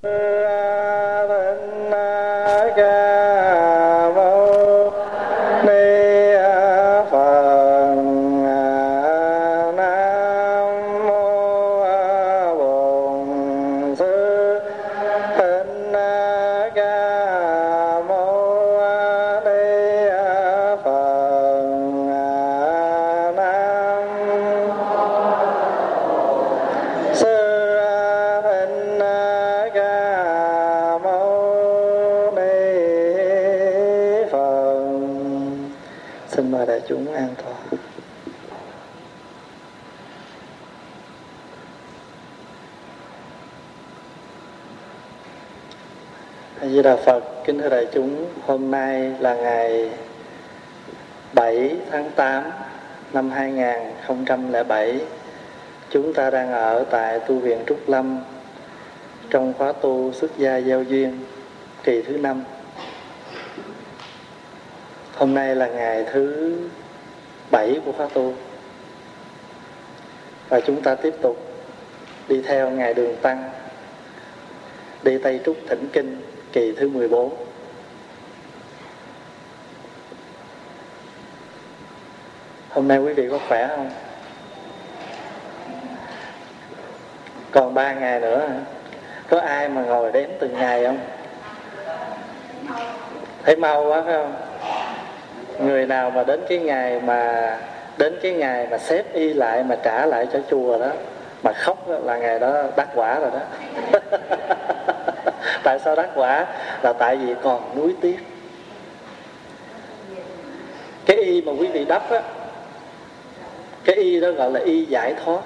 Di 2007. Chúng ta đang ở tại tu viện Trúc Lâm trong khóa tu xuất gia giao duyên kỳ thứ năm. Hôm nay là ngày thứ bảy của khóa tu. Và chúng ta tiếp tục đi theo ngày đường tăng, đi Tây Trúc Thỉnh Kinh kỳ thứ 14 Hôm nay quý vị có khỏe không? Còn ba ngày nữa? Có ai mà ngồi đếm từng ngày không? Thấy mau quá phải không? Người nào mà đến cái ngày mà Đến cái ngày mà xếp y lại mà trả lại cho chùa đó Mà khóc đó, là ngày đó đắc quả rồi đó tại sao đắc quả là tại vì còn nuối tiếc cái y mà quý vị đắp á cái y đó gọi là y giải thoát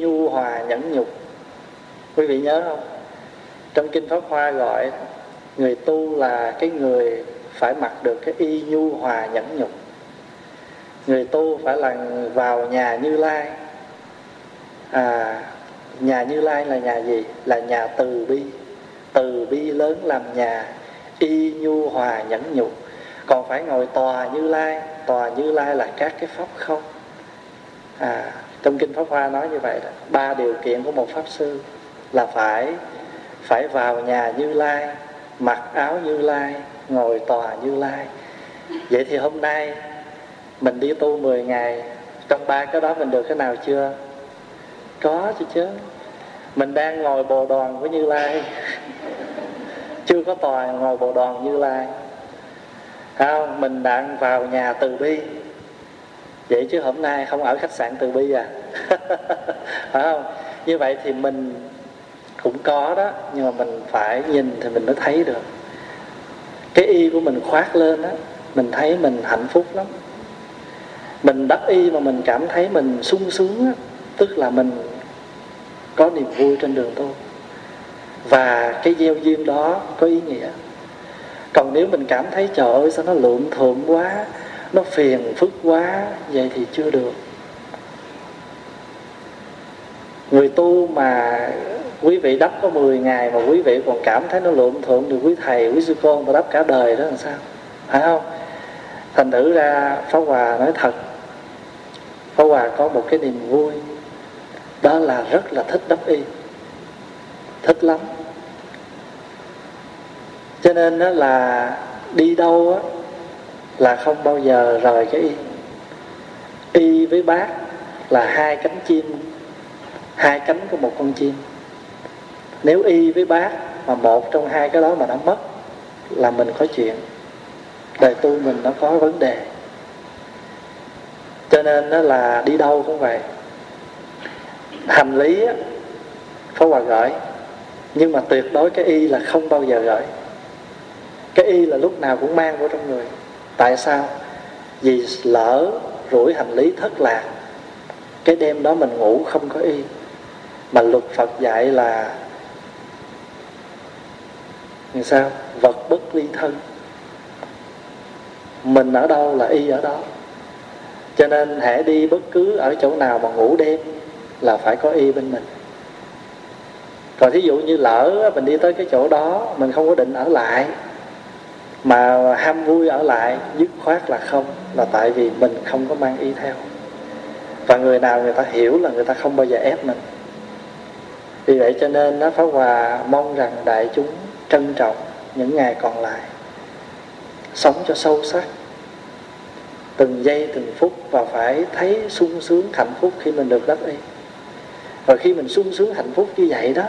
nhu hòa nhẫn nhục. Quý vị nhớ không? Trong kinh pháp hoa gọi, người tu là cái người phải mặc được cái y nhu hòa nhẫn nhục. Người tu phải là vào nhà như lai. À nhà như lai là nhà gì? Là nhà từ bi. Từ bi lớn làm nhà y nhu hòa nhẫn nhục. Còn phải ngồi tòa như lai. Tòa như lai là các cái pháp không. À trong kinh pháp hoa nói như vậy đó, ba điều kiện của một pháp sư là phải phải vào nhà như lai, mặc áo như lai, ngồi tòa như lai. Vậy thì hôm nay mình đi tu 10 ngày, trong ba cái đó mình được cái nào chưa? Có chứ chứ. Mình đang ngồi bồ đoàn với như lai. Chưa có tòa ngồi bồ đoàn như lai. Không, mình đang vào nhà từ bi vậy chứ hôm nay không ở khách sạn từ bi à? Phải không? Như vậy thì mình cũng có đó, nhưng mà mình phải nhìn thì mình mới thấy được. Cái y của mình khoác lên á, mình thấy mình hạnh phúc lắm. Mình đắp y mà mình cảm thấy mình sung sướng á, tức là mình có niềm vui trên đường tu. Và cái gieo duyên đó có ý nghĩa. Còn nếu mình cảm thấy, trời ơi, sao nó lượm thượm quá nó phiền phức quá, vậy thì chưa được. Người tu mà quý vị đắp có 10 ngày mà quý vị còn cảm thấy nó lượm thượng thì quý thầy, quý sư con mà đắp cả đời đó làm sao? Phải không? Thành thử ra pháp hòa nói thật, pháp hòa có một cái niềm vui, đó là rất là thích đắp y, thích lắm. Cho nên đó là đi đâu á là không bao giờ rời cái y. Y với bác là hai cánh chim, hai cánh của một con chim. Nếu y với bác mà một trong hai cái đó mà nó mất là mình có chuyện. Đời tu mình nó có vấn đề. Cho nên nó là đi đâu cũng vậy. Hành lý phó Hòa gửi, nhưng mà tuyệt đối cái y là không bao giờ gửi. Cái y là lúc nào cũng mang của trong người tại sao? Vì lỡ rủi hành lý thất lạc, cái đêm đó mình ngủ không có y mà luật Phật dạy là như sao? Vật bất ly thân. Mình ở đâu là y ở đó. Cho nên hãy đi bất cứ ở chỗ nào mà ngủ đêm là phải có y bên mình. Còn thí dụ như lỡ mình đi tới cái chỗ đó, mình không có định ở lại mà ham vui ở lại, dứt khoát là không, là tại vì mình không có mang y theo. Và người nào người ta hiểu là người ta không bao giờ ép mình. Vì vậy cho nên nó Pháp Hòa mong rằng đại chúng trân trọng những ngày còn lại, sống cho sâu sắc. Từng giây, từng phút và phải thấy sung sướng, hạnh phúc khi mình được đáp y và khi mình sung sướng, hạnh phúc như vậy đó,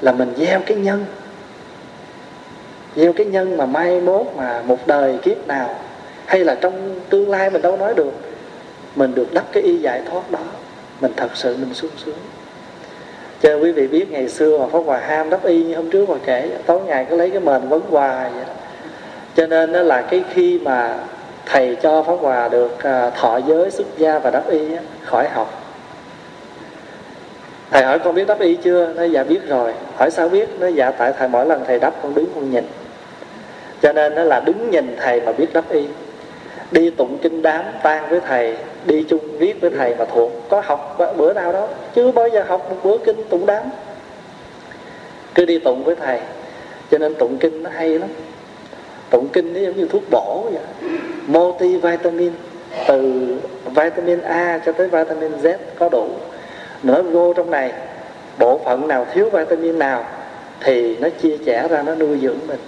là mình gieo cái nhân gieo cái nhân mà mai mốt mà một đời kiếp nào, hay là trong tương lai mình đâu nói được, mình được đắp cái y giải thoát đó, mình thật sự mình sung sướng. Cho quý vị biết ngày xưa mà Pháp Hòa ham đắp y như hôm trước Hòa kể, tối ngày cứ lấy cái mền vấn hoài vậy cho nên đó là cái khi mà thầy cho Pháp Hòa được à, thọ giới xuất gia và đắp y khỏi học. Thầy hỏi con biết đắp y chưa? Nó dạ biết rồi. Hỏi, sao biết? Nó dạ tại thầy mỗi lần thầy đắp con đứng con nhìn cho nên nó là đứng nhìn thầy mà biết đắp y. Đi tụng kinh đám tan với thầy, đi chung viết với thầy mà thuộc. Có học bữa nào đó, chứ bao giờ học một bữa kinh tụng đám. Cứ đi tụng với thầy. Cho nên tụng kinh nó hay lắm. Tụng kinh nó giống như thuốc bổ vậy. Multivitamin. Từ vitamin A cho tới vitamin Z có đủ. Nữa vô trong này, bộ phận nào thiếu vitamin nào thì nó chia sẻ ra, nó nuôi dưỡng mình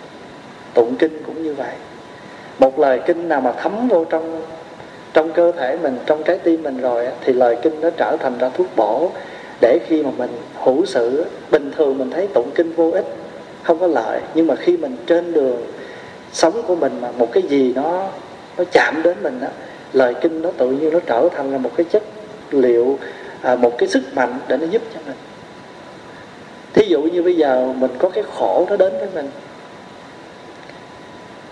tụng kinh cũng như vậy. Một lời kinh nào mà thấm vô trong trong cơ thể mình trong trái tim mình rồi thì lời kinh nó trở thành ra thuốc bổ để khi mà mình hữu sự bình thường mình thấy tụng kinh vô ích không có lợi. Nhưng mà khi mình trên đường sống của mình mà một cái gì nó nó chạm đến mình đó lời kinh nó tự nhiên nó trở thành là một cái chất liệu à, một cái sức mạnh để nó giúp cho mình. Thí dụ như bây giờ mình có cái khổ nó đến với mình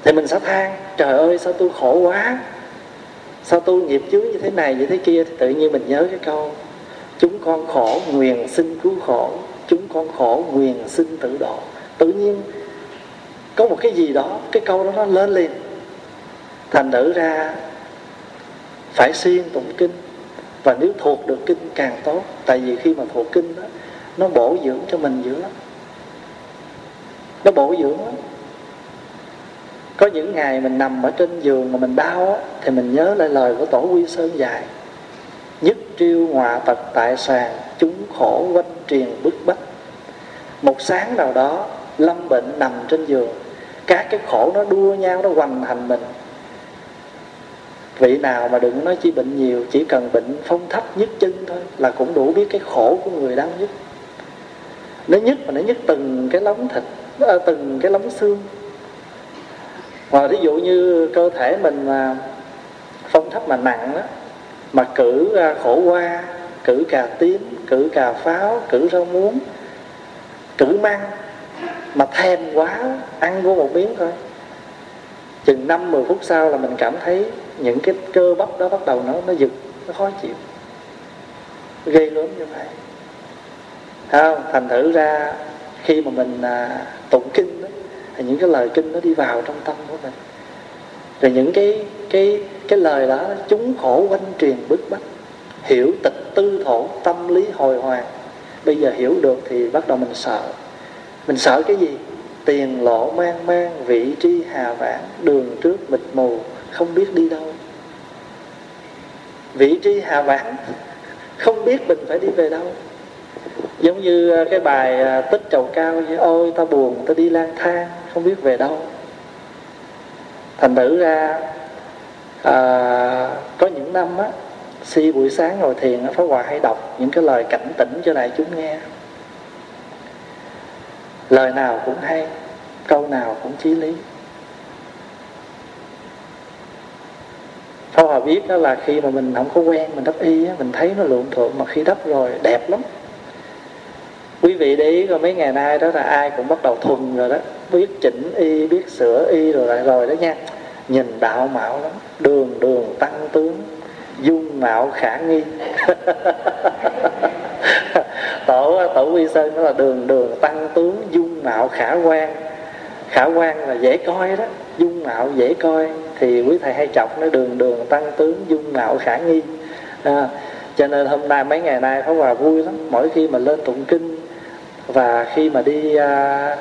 thì mình sẽ than, trời ơi, sao tôi khổ quá. Sao tôi nghiệp chướng như thế này, như thế kia? Thì tự nhiên mình nhớ cái câu, chúng con khổ, nguyền xin cứu khổ. Chúng con khổ, nguyền xin tự độ. Tự nhiên có một cái gì đó, cái câu đó nó lên liền. Thành nữ ra phải xuyên tụng kinh. Và nếu thuộc được kinh càng tốt. Tại vì khi mà thuộc kinh đó, nó bổ dưỡng cho mình dữ lắm. Nó bổ dưỡng lắm có những ngày mình nằm ở trên giường mà mình đau á, thì mình nhớ lại lời của tổ quy sơn dạy nhất triêu ngọa tật tại sàn chúng khổ quanh triền bức bách. Một sáng nào đó lâm bệnh nằm trên giường các cái khổ nó đua nhau nó hoành hành mình. Vị nào mà đừng nói chỉ bệnh nhiều chỉ cần bệnh phong thấp nhất chân thôi là cũng đủ biết cái khổ của người đau nhất. Nó nhất mà nó nhất từng cái lóng thịt à, từng cái lóng xương. Ờ, hoặc ví dụ như cơ thể mình mà phong thấp mà nặng đó mà cử à, khổ qua cử cà tím cử cà pháo cử rau muống cử măng mà thèm quá ăn vô một miếng thôi. Chừng năm mười phút sau là mình cảm thấy những cái cơ bắp đó bắt đầu nó nó giật nó khó chịu. Ghê gớm như vậy. Không? Thành thử ra khi mà mình à, tụng kinh đó, thì những cái lời kinh nó đi vào trong tâm của mình. Rồi những cái cái cái lời đó, chúng khổ quanh truyền bức bách. Hiểu tịch tư thổ tâm lý hồi hoàng. Bây giờ hiểu được thì bắt đầu mình sợ. Mình sợ cái gì? Tiền lộ mang mang, vị tri hà vãn đường trước mịt mù, không biết đi đâu. Vị tri hà vãn không biết mình phải đi về đâu. Giống như cái bài à, tích trầu cao như, ôi ta buồn ta đi lang thang không biết về đâu. Thành thử ra à, có những năm á si buổi sáng ngồi thiền Pháp Hòa hay đọc những cái lời cảnh tỉnh cho đại chúng nghe. Lời nào cũng hay câu nào cũng chí lý. Pháp Hòa biết đó là khi mà mình không có quen mình đắp y á, mình thấy nó luộm thuộm mà khi đắp rồi đẹp lắm. Quý vị để ý rồi mấy ngày nay đó là ai cũng bắt đầu thuần rồi đó biết chỉnh y biết sửa y rồi lại rồi đó nha. Nhìn đạo mạo lắm. Đường đường tăng tướng. Dung mạo khả nghi. Tổ tổ quy sơn nó là đường đường tăng tướng dung mạo khả quan. Khả quan là dễ coi đó. Dung mạo dễ coi thì quý thầy hay chọc nó đường đường tăng tướng dung mạo khả nghi. À, cho nên hôm nay mấy ngày nay Pháp Hòa vui lắm. Mỗi khi mà lên tụng kinh và khi mà đi à,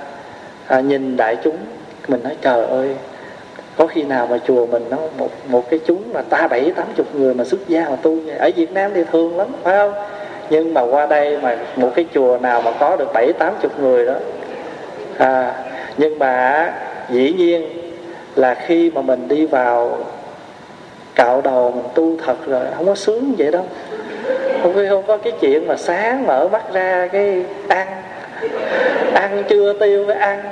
à, nhìn đại chúng mình nói trời ơi có khi nào mà chùa mình nó một một cái chúng mà ta bảy tám chục người mà xuất gia mà tu vậy? Ở Việt Nam thì thường lắm phải không? Nhưng mà qua đây mà một cái chùa nào mà có được bảy tám chục người đó à, nhưng mà dĩ nhiên là khi mà mình đi vào cạo đầu mình tu thật rồi không có sướng vậy đâu. Không có, không có cái chuyện mà sáng mở mắt ra cái ăn ăn chưa tiêu mới ăn.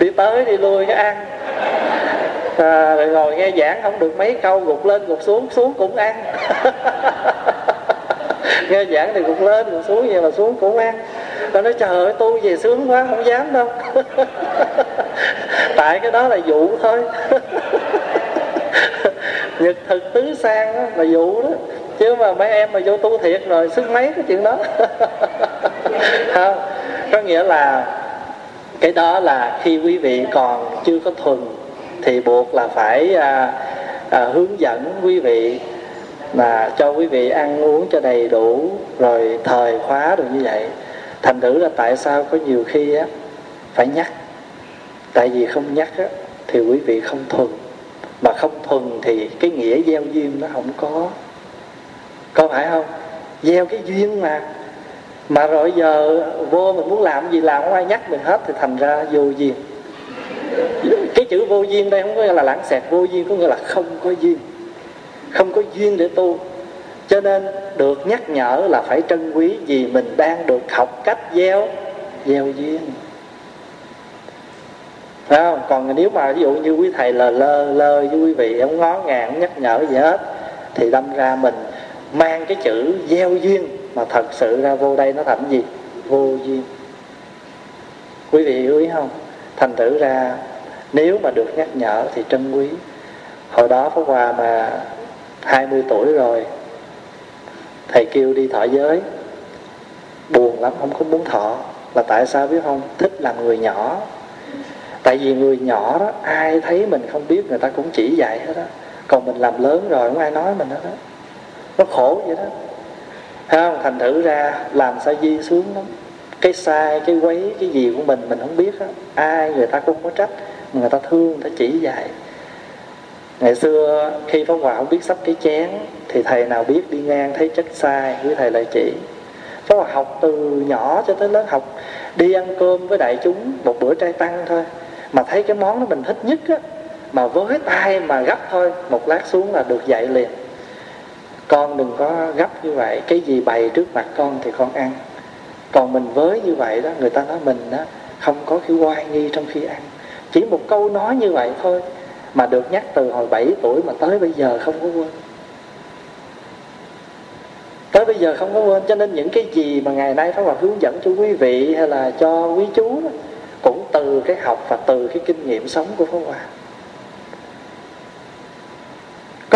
Đi tới đi lui cái ăn. À, rồi ngồi nghe giảng không được mấy câu gục lên gục xuống xuống cũng ăn. Nghe giảng thì gục lên gục xuống vậy mà xuống cũng ăn. Ta nói trời ơi tu về sướng quá không dám đâu. Tại cái đó là dụ thôi. Nhật thực tứ sang đó, là dụ đó. Chứ mà mấy em mà vô tu thiệt rồi sức mấy cái chuyện đó không. Có nghĩa là cái đó là khi quý vị còn chưa có thuần thì buộc là phải à, à, hướng dẫn quý vị mà cho quý vị ăn uống cho đầy đủ rồi thời khóa được như vậy. Thành thử là tại sao có nhiều khi á phải nhắc. Tại vì không nhắc á thì quý vị không thuần. Mà không thuần thì cái nghĩa gieo duyên nó không có. Có phải không? Gieo cái duyên mà mà rồi giờ vô mình muốn làm gì, làm không ai nhắc mình hết, thì thành ra vô duyên. Cái chữ vô duyên đây không có nghĩa là lãng xẹt, vô duyên có nghĩa là không có duyên. Không có duyên để tu. Cho nên được nhắc nhở là phải trân quý vì mình đang được học cách gieo gieo duyên. Phải không? còn nếu mà ví dụ như quý thầy là lơ lơ với quý vị, không ngó ngàng, không nhắc nhở gì hết, thì đâm ra mình mang cái chữ gieo duyên mà thật sự ra vô đây nó thành gì? Vô duyên. Quý vị hiểu ý không? Thành thử ra, nếu mà được nhắc nhở thì trân quý. Hồi đó Pháp Hòa mà 20 tuổi rồi, thầy kêu đi thọ giới. Buồn lắm, không có muốn thọ. Là tại sao biết không? Thích làm người nhỏ. Tại vì người nhỏ đó, ai thấy mình không biết, người ta cũng chỉ dạy hết đó còn mình làm lớn rồi, không ai nói mình hết đó nó khổ vậy đó không thành thử ra làm sao di xuống lắm. Cái sai, cái quấy, cái gì của mình mình không biết đó. ai người ta cũng có trách người ta thương, người ta chỉ dạy. Ngày xưa khi pháp hòa không biết sắp cái chén, thì thầy nào biết đi ngang thấy chất sai, với thầy lại chỉ. Pháp hòa học từ nhỏ cho tới lớn học, đi ăn cơm với đại chúng một bữa trai tăng thôi. Mà thấy cái món đó mình thích nhất á, mà với tay mà gấp thôi, một lát xuống là được dạy liền con đừng có gấp như vậy. Cái gì bày trước mặt con thì con ăn. Còn mình với như vậy đó người ta nói mình đó không có cái oai nghi trong khi ăn. Chỉ một câu nói như vậy thôi mà được nhắc từ hồi 7 tuổi mà tới bây giờ không có quên. Tới bây giờ không có quên cho nên những cái gì mà ngày nay Pháp Hòa hướng dẫn cho quý vị hay là cho quý chú đó, cũng từ cái học và từ cái kinh nghiệm sống của Pháp Hòa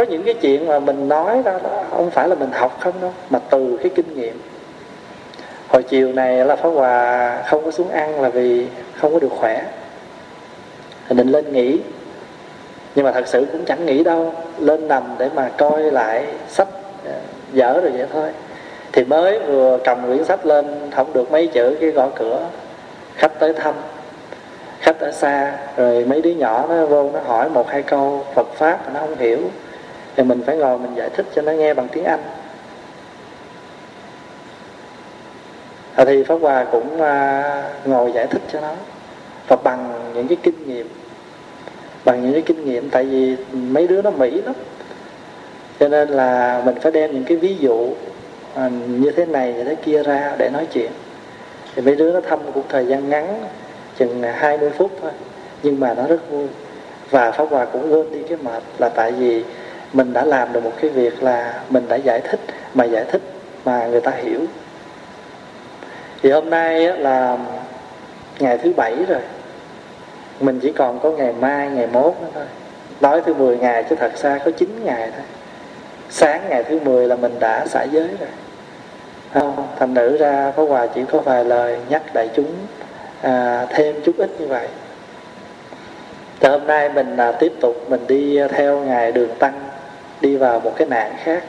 có những cái chuyện mà mình nói ra đó, không phải là mình học không đâu, mà từ cái kinh nghiệm. Hồi chiều này là Pháp Hòa không có xuống ăn là vì không có được khỏe. Định lên nghỉ. Nhưng mà thật sự cũng chẳng nghĩ đâu, lên nằm để mà coi lại sách ờ, dở rồi vậy thôi. Thì mới vừa cầm quyển sách lên, không được mấy chữ, cái gõ cửa. Khách tới thăm, khách ở xa, rồi mấy đứa nhỏ nó vô, nó hỏi một hai câu Phật pháp mà nó không hiểu thì mình phải ngồi mình giải thích cho nó nghe bằng tiếng Anh. À, thì Pháp Hòa cũng à, ngồi giải thích cho nó và bằng những cái kinh nghiệm bằng những cái kinh nghiệm tại vì mấy đứa nó mỹ lắm. Cho nên là mình phải đem những cái ví dụ à, như thế này như thế kia ra để nói chuyện. Thì mấy đứa nó thăm cũng thời gian ngắn chừng 20 phút thôi nhưng mà nó rất vui. Và pháp hòa cũng quên đi cái mệt là tại vì mình đã làm được một cái việc là mình đã giải thích mà giải thích mà người ta hiểu. Thì hôm nay là ngày thứ bảy rồi. Mình chỉ còn có ngày mai ngày mốt nữa thôi. Nói thứ 10 ngày chứ thật xa có 9 ngày thôi. Sáng ngày thứ 10 là mình đã xả giới rồi. Không thành nữ ra có quà chỉ có vài lời nhắc đại chúng à, thêm chút ít như vậy. Thì hôm nay mình à, tiếp tục mình đi theo ngài đường tăng đi vào một cái nạn khác.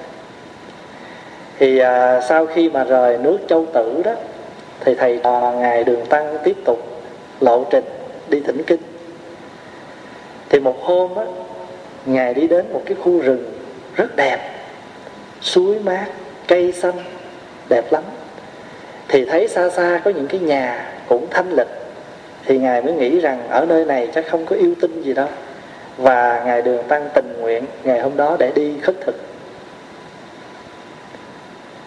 Thì à, sau khi mà rời nước châu tử đó thì thầy trò ngài đường tăng tiếp tục lộ trình đi thỉnh kinh. Thì một hôm á ngài đi đến một cái khu rừng rất đẹp suối mát cây xanh đẹp lắm. Thì thấy xa xa có những cái nhà cũng thanh lịch thì ngài mới nghĩ rằng ở nơi này chắc không có yêu tinh gì đâu và ngài đường tăng tình nguyện ngày hôm đó để đi khất thực.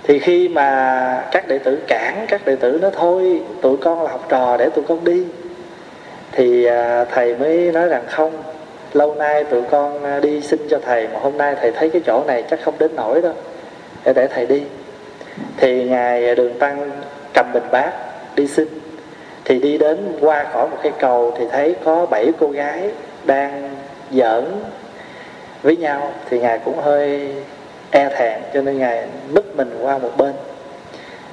Thì khi mà các đệ tử cản, các đệ tử nói, thôi, tụi con là học trò, để tụi con đi. Thì à, thầy mới nói rằng, không, lâu nay tụi con à, đi xin cho thầy, mà hôm nay thầy thấy cái chỗ này chắc không đến nổi đâu, để để thầy đi. Thì ngài đường tăng cầm bình bát đi xin. Thì đi đến qua khỏi một cái cầu thì thấy có bảy cô gái đang giỡn với nhau thì ngài cũng hơi e thẹn cho nên ngài núp mình qua một bên.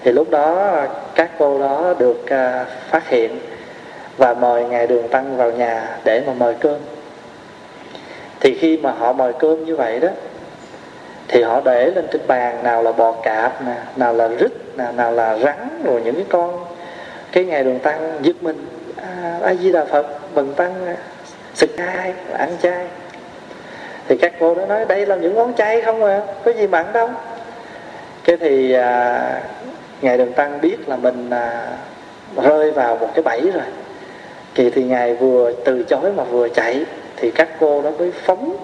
Thì lúc đó các cô đó được à, phát hiện và mời ngài đường tăng vào nhà để mà mời cơm. Thì khi mà họ mời cơm như vậy đó thì họ để lên trên bàn nào là bò cạp nè nào là rít nè nào là rắn rồi những cái con. Cái ngày đường tăng giật mình à, a di đà phật. Bần tăng sực chay ăn chay thì các cô đó nói đây là những món chay không à có gì mặn đâu. Cái thì à, ngài đường tăng biết là mình à, rơi vào một cái bẫy rồi. Kỳ thì ngài vừa từ chối mà vừa chạy thì các cô đó mới phóng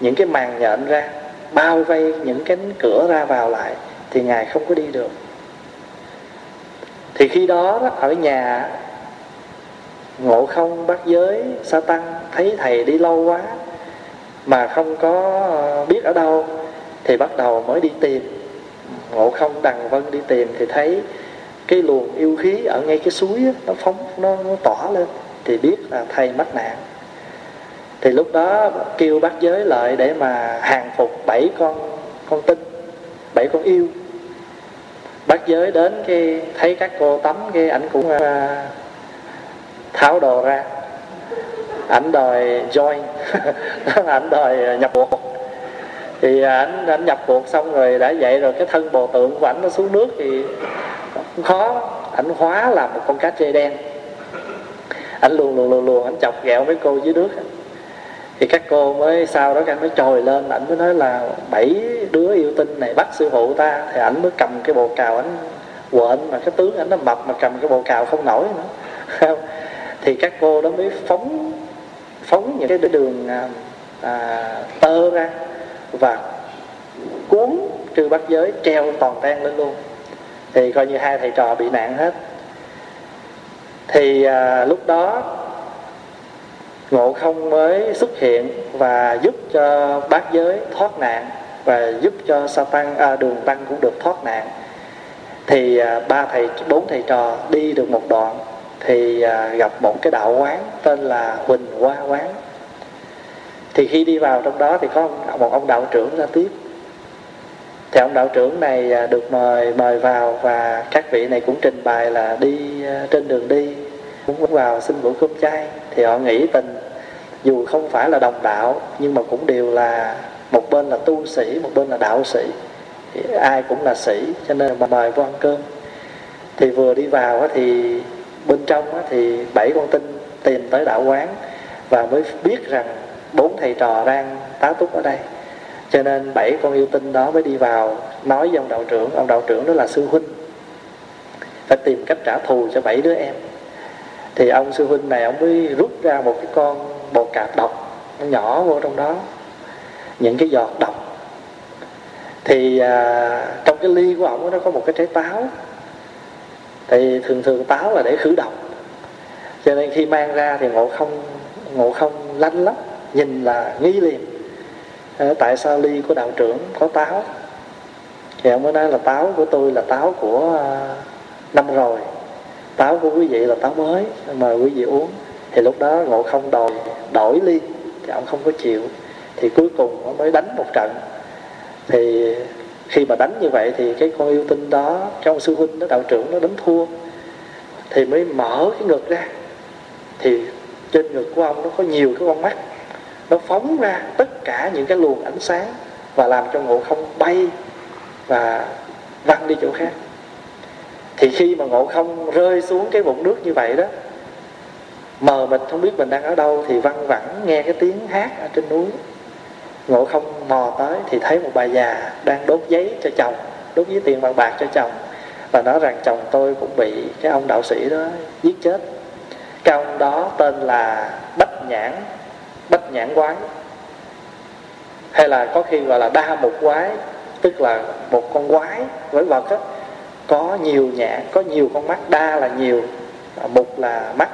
những cái màn nhện ra bao vây những cánh cửa ra vào lại thì ngài không có đi được. Thì khi đó ở nhà ngộ không bắt giới sa tăng thấy thầy đi lâu quá mà không có ờ, biết ở đâu thì bắt đầu mới đi tìm. Ngộ không đằng vân đi tìm thì thấy cái luồng yêu khí ở ngay cái suối đó, nó phóng nó, nó tỏa lên thì biết là thầy mắc nạn thì lúc đó kêu bác giới lại để mà hàng phục bảy con con tinh bảy con yêu. Bác giới đến cái thấy các cô tắm cái ảnh cũng ờ, tháo đồ ra. Ảnh đòi join, ảnh đòi nhập cuộc. Thì ảnh ảnh nhập cuộc xong rồi đã vậy rồi, cái thân bồ tượng của ảnh nó xuống nước thì cũng khó. Ảnh hóa làm một con cá trê đen. Ảnh luồn luồn luồn luồn, ảnh chọc ghẹo mấy cô dưới nước. Thì các cô mới sau đó anh mới trồi lên, ảnh mới nói là bảy đứa yêu tinh này bắt sư phụ ta. Thì ảnh mới cầm cái bồ cào ảnh quện mà cái tướng ảnh nó mập mà cầm cái bồ cào không nổi nữa. thì các cô đó mới phóng phóng những cái đường à, à, tơ ra và cuốn trừ bắt giới treo toàn tan lên luôn. Thì coi như hai thầy trò bị nạn hết. Thì à, lúc đó ngộ không mới xuất hiện và giúp cho bát giới thoát nạn và giúp cho sa tăng à, đường tăng cũng được thoát nạn. Thì à, ba thầy bốn thầy trò đi được một đoạn thì à, gặp một cái đạo quán tên là huỳnh hoa quán. Thì khi đi vào trong đó thì có một ông đạo trưởng ra tiếp. Thì ông đạo trưởng này à, được mời mời vào và các vị này cũng trình bày là đi à, trên đường đi, cũng vào xin bữa cơm chay. Thì họ nghĩ tình, dù không phải là đồng đạo, nhưng mà cũng đều là một bên là tu sĩ, một bên là đạo sĩ. Thì ai cũng là sĩ, cho nên mà mời vô ăn cơm. Thì vừa đi vào thì bên trong thì bảy con tinh tìm tới đạo quán và mới biết rằng bốn thầy trò đang tá túc ở đây. Cho nên bảy con yêu tinh đó mới đi vào nói với ông đạo trưởng ông đạo trưởng đó là sư huynh. Phải tìm cách trả thù cho bảy đứa em. Thì ông sư huynh này ông mới rút ra một cái con bồ cạp độc nó nhỏ vô trong đó những cái giọt độc. Thì à, trong cái ly của ông nó có một cái trái táo thì thường thường táo là để khử độc. Cho nên khi mang ra thì ngộ không ngộ không lanh lắm nhìn là nghi liền. À, tại sao ly của đạo trưởng có táo? Thì ông mới nói là táo của tôi là táo của à, năm rồi. Táo của quý vị là táo mới mời quý vị uống. Thì lúc đó ngộ không đòi đổi ly thì ông không có chịu. Thì cuối cùng ông mới đánh một trận. Thì khi mà đánh như vậy thì cái con yêu tinh đó trong sư huynh đó đạo trưởng nó đánh thua, thì mới mở cái ngực ra. Thì trên ngực của ông nó có nhiều cái con mắt, nó phóng ra tất cả những cái luồng ánh sáng và làm cho ngộ không bay và văng đi chỗ khác. Thì khi mà ngộ không rơi xuống cái bụng nước như vậy đó, mờ mịt không biết mình đang ở đâu thì văng vẳng nghe cái tiếng hát ở trên núi ngộ không mò tới thì thấy một bà già đang đốt giấy cho chồng, đốt giấy tiền bằng bạc cho chồng. Và nói rằng, chồng tôi cũng bị cái ông đạo sĩ đó giết chết. Cái ông đó tên là bách nhãn bách nhãn quái hay là có khi gọi là đa mục quái, tức là một con quái với vật á. Có nhiều nhãn, có nhiều con mắt, đa là nhiều, mục là mắt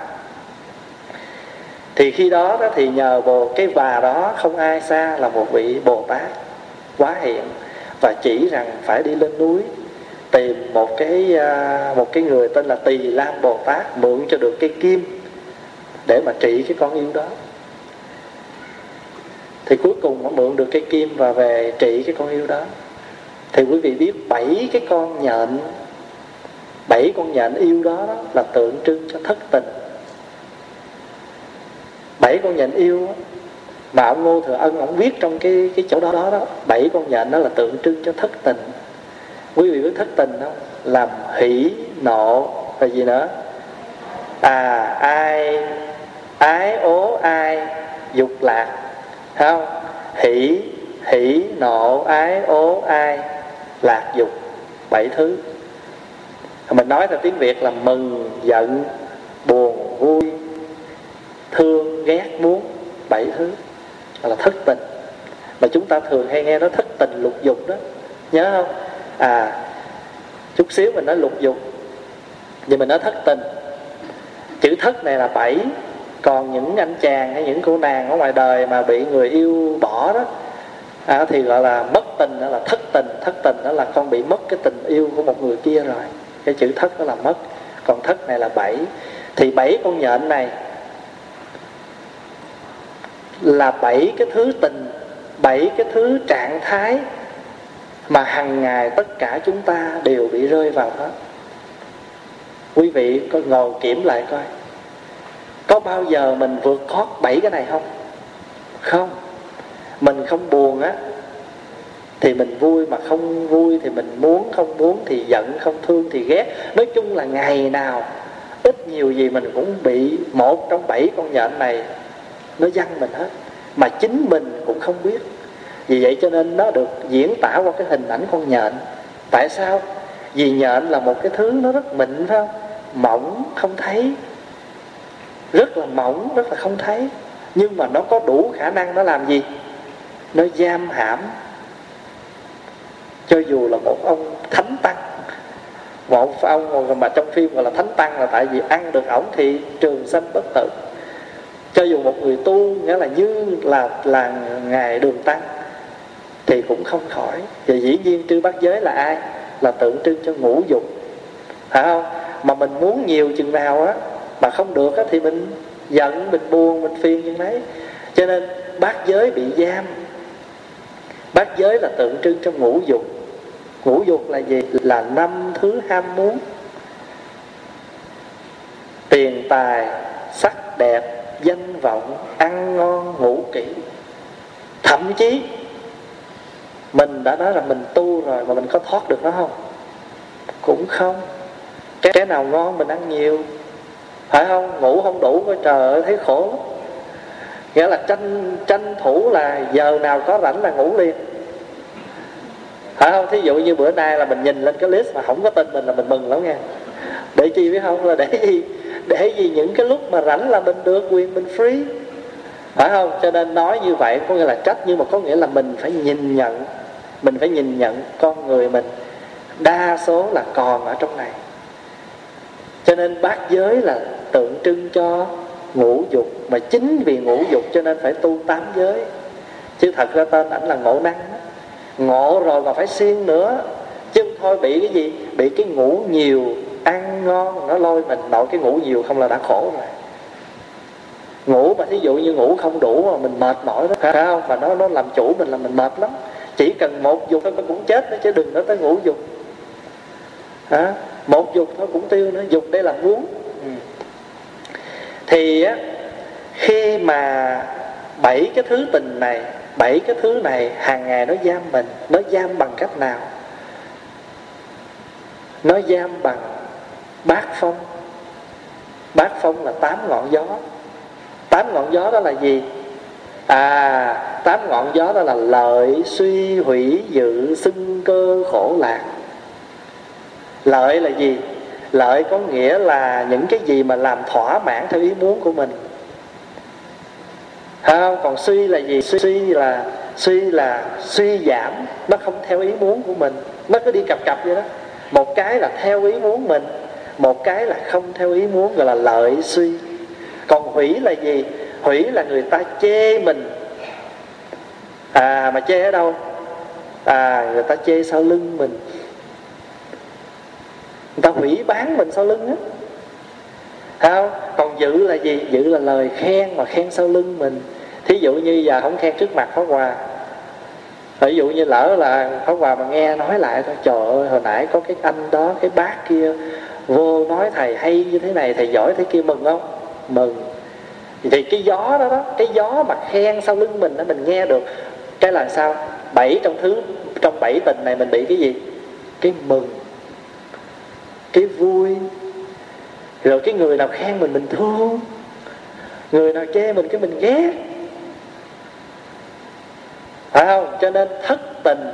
thì khi đó, đó thì nhờ bồ cái bà đó không ai xa là một vị bồ tát quá hiện và chỉ rằng phải đi lên núi tìm một cái à, một cái người tên là tỳ lam bồ tát mượn cho được cây kim để mà trị cái con yêu đó. Thì cuối cùng nó mượn được cây kim và về trị cái con yêu đó. Thì quý vị biết bảy cái con nhện bảy con nhện yêu đó, đó là tượng trưng cho thất tình bảy con nhện yêu mà ông ngô thừa ân, ông viết trong cái cái chỗ đó đó đó, bảy con nhện đó là tượng trưng cho thất tình. Quý vị biết thất tình không? Làm hỷ, nộ và gì nữa? À ai, ái, ố, ai, dục, lạc. Thấy không? Hỷ hỷ, nộ, ái, ố, ai, lạc, dục, bảy thứ. Mình nói theo tiếng việt là mừng, giận, buồn, vui thương ghét muốn bảy thứ. Là thất tình. Mà chúng ta thường hay nghe nó thất tình lục dục đó. Nhớ không? À chút xíu mình nói lục dục. Nhưng mình nói thất tình. Chữ thất này là bảy. Còn những anh chàng hay những cô nàng ở ngoài đời mà bị người yêu bỏ đó à, thì gọi là mất tình đó là thất tình. Thất tình đó là con bị mất cái tình yêu của một người kia rồi. Cái chữ thất đó là mất. Còn thất này là bảy. Thì bảy con nhện này là bảy cái thứ tình, bảy cái thứ trạng thái mà hàng ngày tất cả chúng ta đều bị rơi vào đó. Quý vị có ngồi kiểm lại coi, có bao giờ mình vượt thoát bảy cái này không? Không. Mình không buồn á, thì mình vui, mà không vui thì mình muốn, không muốn thì giận, không thương thì ghét. Nói chung là ngày nào, ít nhiều gì mình cũng bị một trong bảy con nhện này nó dăng mình hết. Mà chính mình cũng không biết. Vì vậy cho nên nó được diễn tả qua cái hình ảnh con nhện. Tại sao? Vì nhện là một cái thứ nó rất mịn, phải không? Mỏng không thấy. Rất là mỏng, rất là không thấy. Nhưng mà nó có đủ khả năng nó làm gì? Nó giam hãm. Cho dù là một ông thánh tăng. Một ông mà trong phim gọi là thánh tăng là tại vì ăn được ổng thì trường sanh bất tử cho dù một người tu, nghĩa là như là là ngài đường tăng, thì cũng không khỏi. Và dĩ nhiên trư bát giới là ai? Là tượng trưng cho ngũ dục. Phải không? Mà mình muốn nhiều chừng nào á, mà không được á, thì mình giận, mình buồn, mình phiền như mấy cho nên bát giới bị giam. Bát giới là tượng trưng cho ngũ dục. Ngũ dục là gì? Là năm thứ ham muốn. Tiền tài, sắc đẹp danh vọng ăn ngon ngủ kỹ. Thậm chí mình đã nói là mình tu rồi mà mình có thoát được nó không? Cũng không. Cái, cái nào ngon mình ăn nhiều. Phải không? Ngủ không đủ coi trời ơi thấy khổ. Nghĩa là tranh tranh thủ là giờ nào có rảnh là ngủ liền. Phải không? Thí dụ như bữa nay là mình nhìn lên cái list mà không có tên mình là mình mừng lắm nha để chi biết không? Là để gì để gì những cái lúc mà rảnh là mình được quyền mình free. Phải không? Cho nên nói như vậy có nghĩa là trách, nhưng mà có nghĩa là mình phải nhìn nhận. Mình phải nhìn nhận con người mình. Đa số là còn ở trong này. Cho nên bát giới là tượng trưng cho ngũ dục, mà chính vì ngũ dục cho nên phải tu tám giới. Chứ thật ra tên ảnh là ngộ năng ngộ rồi mà phải siêng nữa. Chứ không thôi bị cái gì? Bị cái ngủ nhiều ăn ngon nó lôi mình nội cái ngủ nhiều không là đã khổ rồi. Ngủ mà thí dụ như ngủ không đủ mà mình mệt mỏi đó phải không? Mà nó nó làm chủ mình là mình mệt lắm. Chỉ cần một dục thôi cũng chết đó chứ đừng nói tới ngủ dục. À, một dục thôi cũng tiêu nữa dục đây là muốn ừ. thì á khi mà bảy cái thứ tình này bảy cái thứ này hàng ngày nó giam mình nó giam bằng cách nào? Nó giam bằng bát phong. Bát phong là tám ngọn gió. Tám ngọn gió đó là gì? À tám ngọn gió đó là lợi, suy, hủy, dự xưng cơ, khổ, lạc. Lợi là gì? Lợi có nghĩa là những cái gì mà làm thỏa mãn theo ý muốn của mình. Không? Còn suy là gì? Suy là suy là suy giảm. Nó không theo ý muốn của mình. Nó cứ đi cặp cặp vậy đó. Một cái là theo ý muốn mình một cái là không theo ý muốn, gọi là lợi suy. Còn hủy là gì? Hủy là người ta chê mình. À mà chê ở đâu? À người ta chê sau lưng mình. Người ta hủy bán mình sau lưng á. Không? Còn giữ là gì? Giữ là lời khen mà khen sau lưng mình. Thí dụ như giờ không khen trước mặt pháp hòa. Ví dụ như lỡ là pháp hòa mà nghe nói lại, thôi, trời ơi, hồi nãy có cái anh đó, cái bác kia vô nói, thầy hay như thế này, thầy giỏi thế kia, mừng không? Mừng. Thì cái gió đó đó, cái gió mà khen sau lưng mình đó, mình nghe được. Cái là sao? Bảy trong thứ, trong bảy tình này mình bị cái gì? Cái mừng, cái vui. Rồi cái người nào khen mình mình thương. Người nào chê mình, cái mình ghét. Phải không? Cho nên thất tình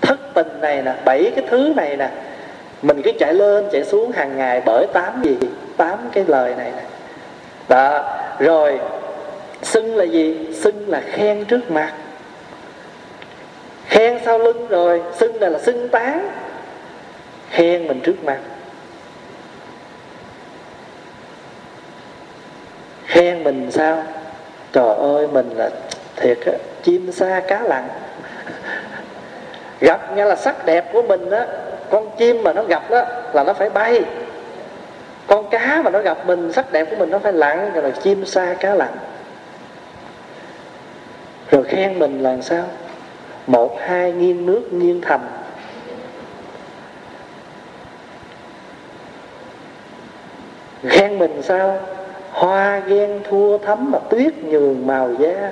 thất tình này nè, bảy cái thứ này nè mình cứ chạy lên, chạy xuống hàng ngày bởi tám gì? Tám cái lời này này đó, rồi, xưng là gì? Xưng là khen trước mặt. Khen sau lưng rồi, xưng là là xưng tán. Khen mình trước mặt. Khen mình sao? Trời ơi, mình là thiệt á, chim sa cá lặng gặp nghe là sắc đẹp của mình á con chim mà nó gặp đó là nó phải bay. Con cá mà nó gặp mình, sắc đẹp của mình nó phải lặn rồi là chim sa cá lặng rồi khen mình là sao? Một, hai, nghiêng nước, nghiêng thành khen mình sao? Hoa ghen, thua thấm mà tuyết nhường màu da.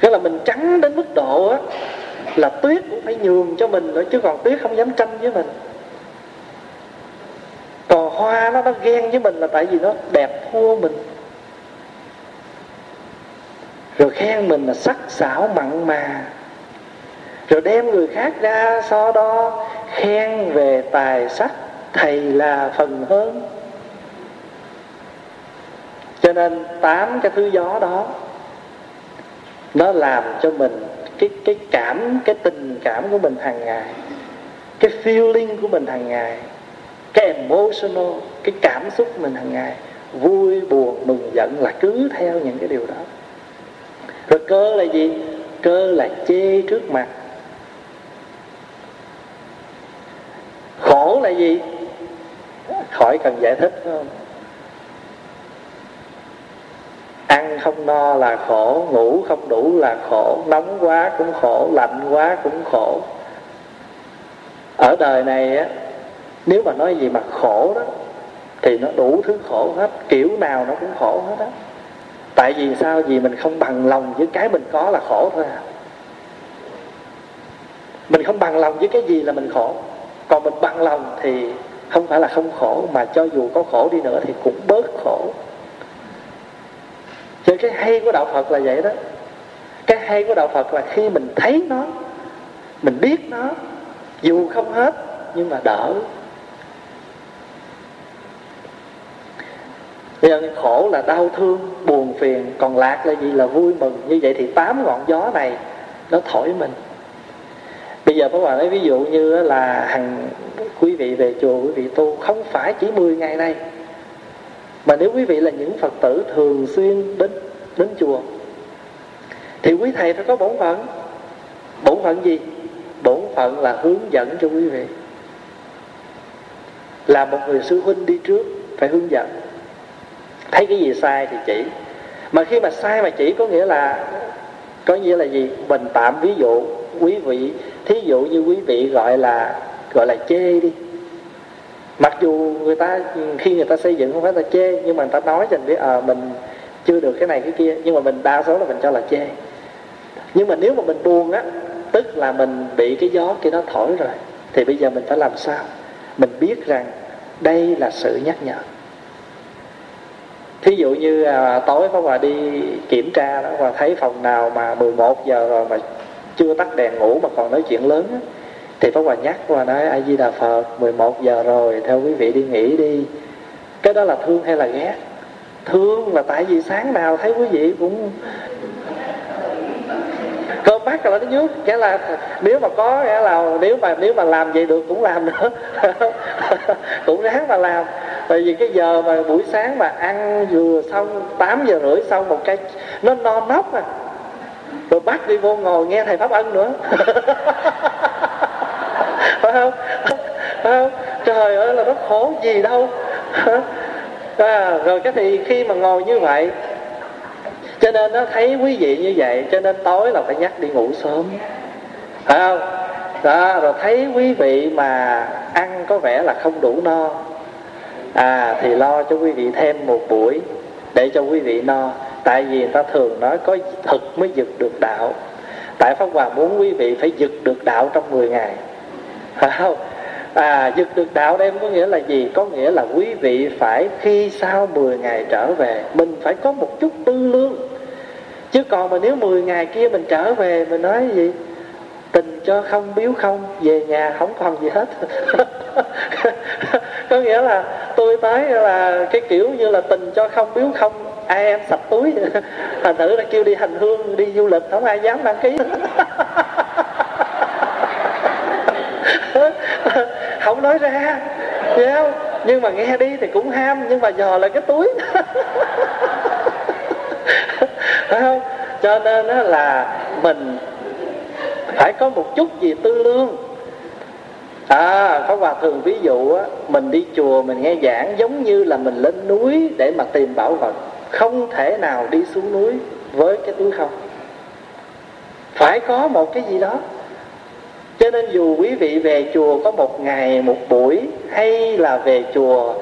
Cái là mình trắng đến mức độ á là tuyết cũng phải nhường cho mình nữa, chứ còn tuyết không dám tranh với mình. Còn hoa nó nó ghen với mình là tại vì nó đẹp thua mình. Rồi khen mình là sắc sảo mặn mà. Rồi đem người khác ra so đo, khen về tài sắc thầy là phần hơn. Cho nên tám cái thứ gió đó, nó làm cho mình cái cái cảm, cái tình cảm của mình hàng ngày, cái feeling của mình hàng ngày, cái emotional, cái cảm xúc của mình hàng ngày, vui, buồn, mừng, giận là cứ theo những cái điều đó. Rồi cơ là gì? Cơ là chê trước mặt. Khổ là gì? Khỏi cần giải thích, phải không? Ăn không no là khổ, ngủ không đủ là khổ, nóng quá cũng khổ, lạnh quá cũng khổ. Ở đời này á, nếu mà nói gì mà khổ đó, thì nó đủ thứ khổ hết, kiểu nào nó cũng khổ hết á. Tại vì sao? Vì mình không bằng lòng với cái mình có là khổ thôi à. Mình không bằng lòng với cái gì là mình khổ. Còn mình bằng lòng thì không phải là không khổ, mà cho dù có khổ đi nữa thì cũng bớt khổ cái hay của đạo phật là vậy đó. Cái hay của đạo phật là khi mình thấy nó mình biết nó dù không hết nhưng mà đỡ. Bây giờ khổ là đau thương, buồn phiền Còn lạc là gì là vui mừng. Như vậy thì tám ngọn gió này Nó thổi mình. Bây giờ các bạn lấy ví dụ như là hàng quý vị về chùa quý vị tu Không phải chỉ 10 ngày nay mà nếu quý vị là những Phật tử thường xuyên đến đến chùa, Thì quý thầy phải có bổn phận. Bổn phận gì? Bổn phận là hướng dẫn cho quý vị. Là một người sư huynh đi trước Phải hướng dẫn. Thấy cái gì sai thì chỉ. Mà khi mà sai mà chỉ có nghĩa là, có nghĩa là gì? Mình tạm ví dụ quý vị, thí dụ như quý vị gọi là gọi là chê đi mặc dù người ta khi người ta xây dựng không phải là chê nhưng mà người ta nói cho mình biết à, mình chưa được cái này cái kia nhưng mà mình đa số là mình cho là chê. Nhưng mà nếu mà mình buồn á tức là mình bị cái gió kia nó thổi rồi thì bây giờ mình phải làm sao? Mình biết rằng đây là sự nhắc nhở. Thí dụ như à, tối có Hòa đi kiểm tra đó và thấy phòng nào mà 11 giờ rồi mà chưa tắt đèn ngủ mà còn nói chuyện lớn á, thì Pháp Hòa nhắc qua nói A Di Đà Phật 11 giờ rồi, theo quý vị đi nghỉ đi. Cái đó là thương hay là ghét? Thương là tại vì sáng nào thấy quý vị cũng cơm mắt là nó nhút. Nghĩa là nếu mà có, nghĩa là nếu mà nếu mà làm vậy được cũng làm nữa. Cũng ráng mà làm. Tại vì cái giờ mà buổi sáng mà ăn vừa xong 8 giờ rưỡi xong một cái, nó non nóc à. Rồi bắt đi vô ngồi nghe thầy pháp ân nữa. phải không phải không trời ơi là nó khổ gì đâu. À, rồi cái thì khi mà ngồi như vậy cho nên nó thấy quý vị như vậy cho nên tối là phải nhắc đi ngủ sớm. Phải không? Đó rồi thấy quý vị mà ăn có vẻ là không đủ no. À thì lo cho quý vị thêm một buổi để cho quý vị no. Tại vì người ta thường nói có thực mới giật được đạo. Tại pháp hòa muốn quý vị phải giật được đạo trong 10 ngày không à giật được đạo đem có nghĩa là gì? Có nghĩa là quý vị phải khi sau 10 ngày trở về, mình phải có một chút tư lương. Chứ còn mà nếu 10 ngày kia mình trở về, mình nói gì? Tình cho không biếu không, về nhà không còn gì hết. Có nghĩa là tôi tới là cái kiểu như là tình cho không biếu không, ai em sạch túi. Thành thử là kêu đi hành hương, đi du lịch, không ai dám đăng ký. không nói ra. Hiểu không nhưng mà nghe đi thì cũng ham, nhưng mà dò lại cái túi. Phải không? Cho nên là mình phải có một chút gì tư lương. À có hòa thường ví dụ á, mình đi chùa mình nghe giảng giống như là mình lên núi để mà tìm bảo vật. Không thể nào đi xuống núi với cái túi không. Phải có một cái gì đó cho nên dù quý vị về chùa có một ngày một buổi hay là về chùa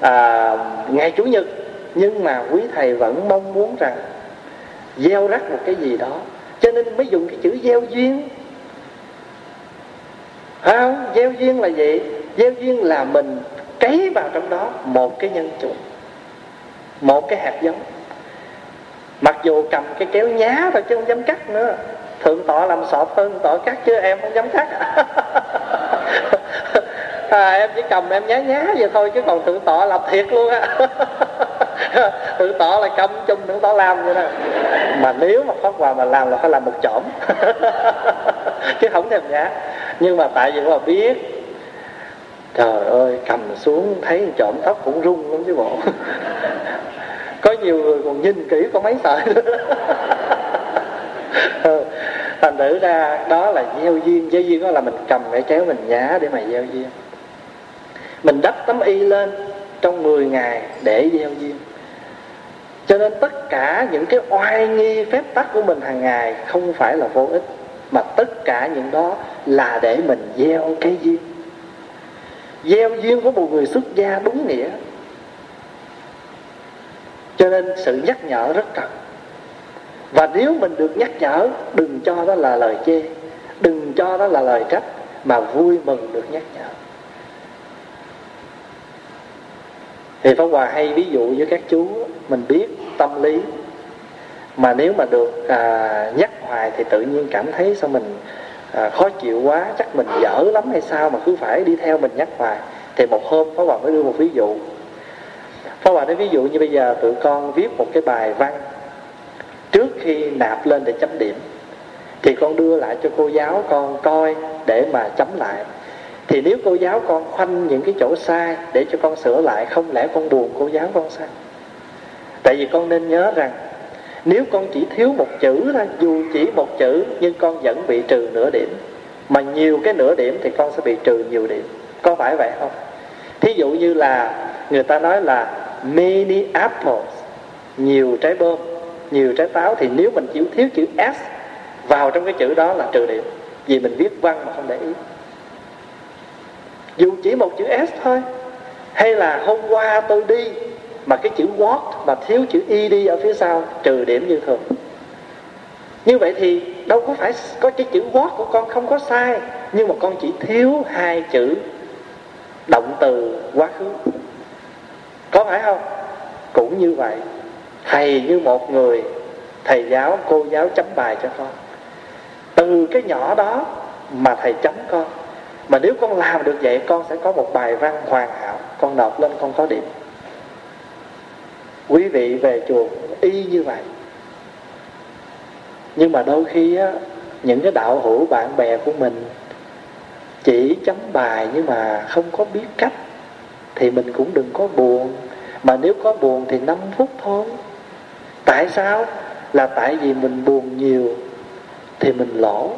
à, ngày chủ nhật nhưng mà quý thầy vẫn mong muốn rằng gieo rắc một cái gì đó. Cho nên mới dùng cái chữ gieo duyên. Phải không? Gieo duyên là gì? Gieo duyên là mình cấy vào trong đó một cái nhân chủng một cái hạt giống. Mặc dù cầm cái kéo nhá thôi chứ không dám cắt nữa thượng tọa làm sọt hơn tọa cắt chứ em không dám cắt. À, em chỉ cầm em nhá nhá vậy thôi chứ còn thượng tọa làm thiệt luôn á. Thượng tọa là cầm chung thượng tọa làm vậy đó mà nếu mà pháp hòa mà làm là phải làm một chỏm chứ không thèm nhá. Nhưng mà tại vì mà biết trời ơi cầm xuống thấy trộm tóc cũng rung lắm chứ bộ. Có nhiều người còn nhìn kỹ có mấy sợi ừ thành thử ra đó là gieo duyên gieo duyên đó là mình cầm cái kéo mình nhá để mà gieo duyên. Mình đắp tấm y lên trong 10 ngày để gieo duyên. Cho nên tất cả những cái oai nghi, phép tắc của mình hàng ngày không phải là vô ích, mà tất cả những đó là để mình gieo cái duyên. Gieo duyên của một người xuất gia đúng nghĩa. Cho nên sự nhắc nhở rất cần và nếu mình được nhắc nhở đừng cho đó là lời chê đừng cho đó là lời trách mà vui mừng được nhắc nhở. Thì Pháp Hòa hay ví dụ với các chú mình biết tâm lý mà nếu mà được à, nhắc hoài thì tự nhiên cảm thấy sao mình à, khó chịu quá chắc mình dở lắm hay sao mà cứ phải đi theo mình nhắc hoài. Thì một hôm Pháp Hòa mới đưa một ví dụ. Pháp Hòa nói ví dụ như bây giờ tụi con viết một cái bài văn trước khi nạp lên để chấm điểm. Thì con đưa lại cho cô giáo con coi để mà chấm lại. Thì nếu cô giáo con khoanh những cái chỗ sai để cho con sửa lại, không lẽ con buồn cô giáo con sao? Tại vì con nên nhớ rằng, nếu con chỉ thiếu một chữ thôi, dù chỉ một chữ, nhưng con vẫn bị trừ nửa điểm. Mà nhiều cái nửa điểm thì con sẽ bị trừ nhiều điểm. Có phải vậy không? Thí dụ như là, người ta nói là many apples, nhiều trái bơm nhiều trái táo thì nếu mình chịu thiếu chữ s vào trong cái chữ đó là trừ điểm. Vì mình viết văn mà không để ý. Dù chỉ một chữ s thôi, hay là hôm qua tôi đi mà cái chữ what mà thiếu chữ ed ở phía sau trừ điểm như thường. Như vậy thì đâu có phải có cái chữ what của con không có sai, nhưng mà con chỉ thiếu hai chữ động từ quá khứ. Có phải không? Cũng như vậy thầy như một người thầy giáo cô giáo chấm bài cho con. Từ cái nhỏ đó mà thầy chấm con. Mà nếu con làm được vậy con sẽ có một bài văn hoàn hảo. Con nộp lên con có điểm. Quý vị về chùa y như vậy. Nhưng mà đôi khi á, những cái đạo hữu bạn bè của mình chỉ chấm bài nhưng mà không có biết cách thì mình cũng đừng có buồn. Mà nếu có buồn thì 5 phút thôi tại sao? Là tại vì mình buồn nhiều thì mình lỗ.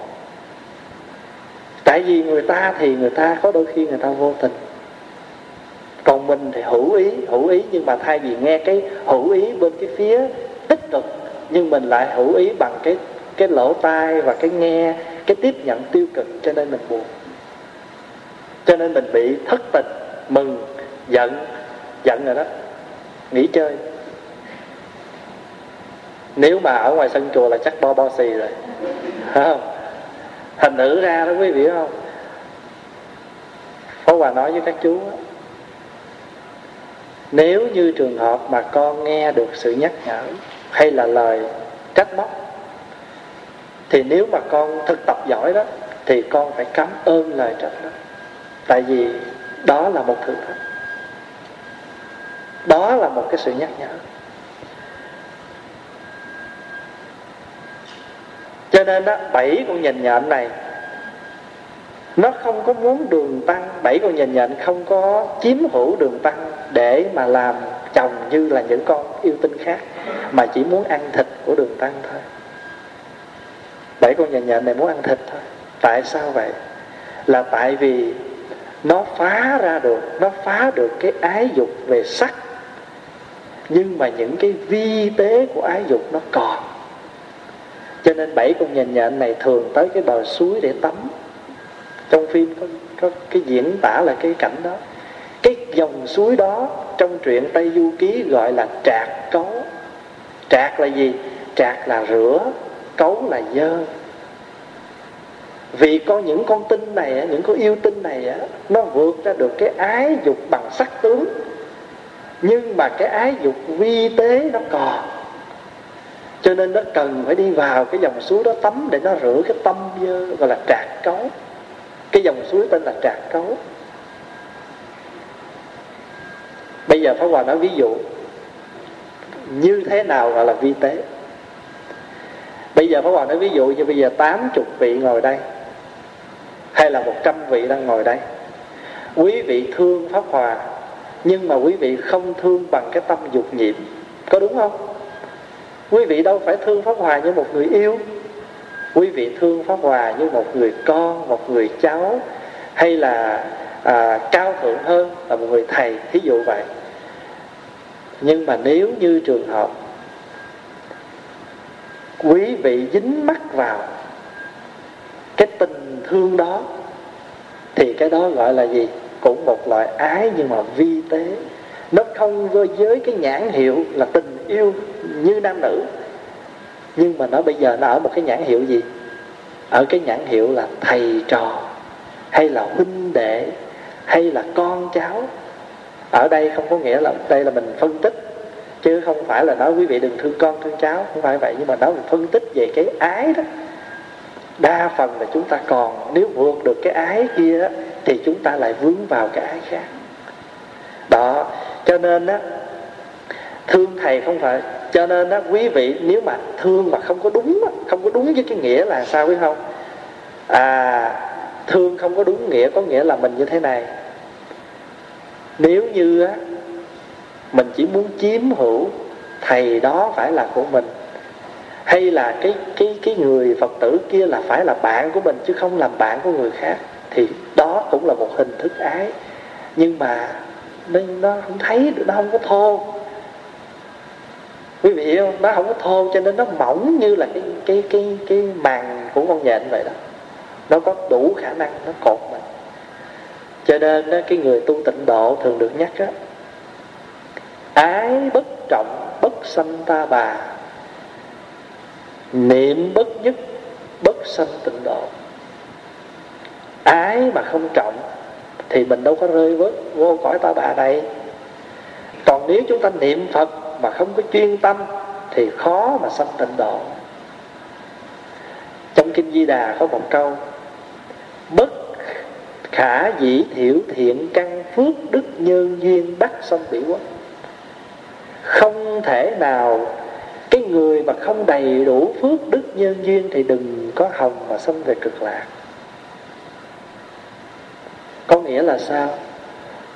Tại vì người ta thì người ta có đôi khi người ta vô tình. Còn mình thì hữu ý hữu ý nhưng mà thay vì nghe cái hữu ý bên cái phía tích cực, nhưng mình lại hữu ý bằng cái cái lỗ tai và cái nghe, cái tiếp nhận tiêu cực, cho nên mình buồn. Cho nên mình bị thất tình, mừng, giận giận rồi đó, nghỉ chơi nếu mà ở ngoài sân chùa là chắc bo bo xì rồi. Không? Thành nữ ra đó quý vị không? Phó Hòa nói với các chú Nếu như trường hợp mà con nghe được sự nhắc nhở Hay là lời trách móc, Thì nếu mà con thực tập giỏi đó, Thì con phải cảm ơn lời trách đó. Tại vì đó là một thử thách. Đó là một cái sự nhắc nhở. Cho nên đó, bảy con nhìn nhện này nó không có muốn đường tăng. Bảy con nhìn nhện không có chiếm hữu đường tăng để mà làm chồng như là những con yêu tinh khác mà chỉ muốn ăn thịt của đường tăng thôi. Bảy con nhìn nhện này muốn ăn thịt thôi. Tại sao vậy? Là tại vì nó phá ra được nó phá được cái ái dục về sắc. Nhưng mà những cái vi tế của ái dục nó còn cho nên bảy con nhện nhện này thường tới cái bờ suối để tắm. Trong phim có, có cái diễn tả là cái cảnh đó. Cái dòng suối đó trong truyện tây du ký gọi là trạc cấu. Trạc là gì? Trạc là rửa cấu là dơ. Vì có những con tinh này những con yêu tinh này nó vượt ra được cái ái dục bằng sắc tướng. Nhưng mà cái ái dục vi tế nó còn cho nên nó cần phải đi vào cái dòng suối đó tắm để nó rửa cái tâm dơ gọi là trạc cấu. Cái dòng suối tên là trạc cấu. Bây giờ pháp hòa nói ví dụ như thế nào gọi là vi tế. Bây giờ pháp hòa nói ví dụ như bây giờ 80 vị ngồi đây, hay là 100 vị đang ngồi đây. Quý vị thương pháp hòa, nhưng mà quý vị không thương bằng cái tâm dục nhiễm. Có đúng không? Quý vị đâu phải thương pháp hòa như một người yêu. Quý vị thương pháp hòa như một người con một người cháu hay là à, cao thượng hơn là một người thầy thí dụ vậy. Nhưng mà nếu như trường hợp quý vị dính mắc vào cái tình thương đó thì cái đó gọi là gì? Cũng một loại ái nhưng mà vi tế nó không với cái nhãn hiệu là tình yêu như nam nữ. Nhưng mà nó bây giờ nó ở một cái nhãn hiệu gì? Ở cái nhãn hiệu là thầy trò, hay là huynh đệ, hay là con cháu. Ở đây không có nghĩa là, đây là mình phân tích, chứ không phải là nói quý vị đừng thương con thương cháu, không phải vậy. Nhưng mà nói mình phân tích về cái ái đó. Đa phần là chúng ta còn, nếu vượt được cái ái kia thì chúng ta lại vướng vào cái ái khác. Đó cho nên á, thương thầy không phải, cho nên đó quý vị nếu mà thương mà không có đúng không có đúng với cái nghĩa là sao biết không? À thương không có đúng nghĩa có nghĩa là mình như thế này. Nếu như á, mình chỉ muốn chiếm hữu thầy đó phải là của mình, hay là cái cái cái người phật tử kia là phải là bạn của mình chứ không làm bạn của người khác, thì đó cũng là một hình thức ái. Nhưng mà nên nó không thấy được nó không có thô. Quý vị hiểu không? Nó không có thô cho nên nó mỏng như là cái cái cái cái màng của con nhện vậy đó. Nó có đủ khả năng nó cột mình cho nên đó, cái người tu tịnh độ thường được nhắc á ái bất trọng bất sanh ta bà. Niệm bất nhất bất sanh tịnh độ. Ái mà không trọng thì mình đâu có rơi vớt vô cõi ta bà này. còn nếu chúng ta niệm phật mà không có chuyên tâm, thì khó mà sanh tịnh độ. Trong kinh di đà có một câu, bất khả khả dĩ thiểu thiện căn phước đức nhân duyên đắc sanh bị quốc không thể nào, cái người mà không đầy đủ phước đức nhân duyên thì đừng có hồng mà sanh về cực lạc có nghĩa là sao?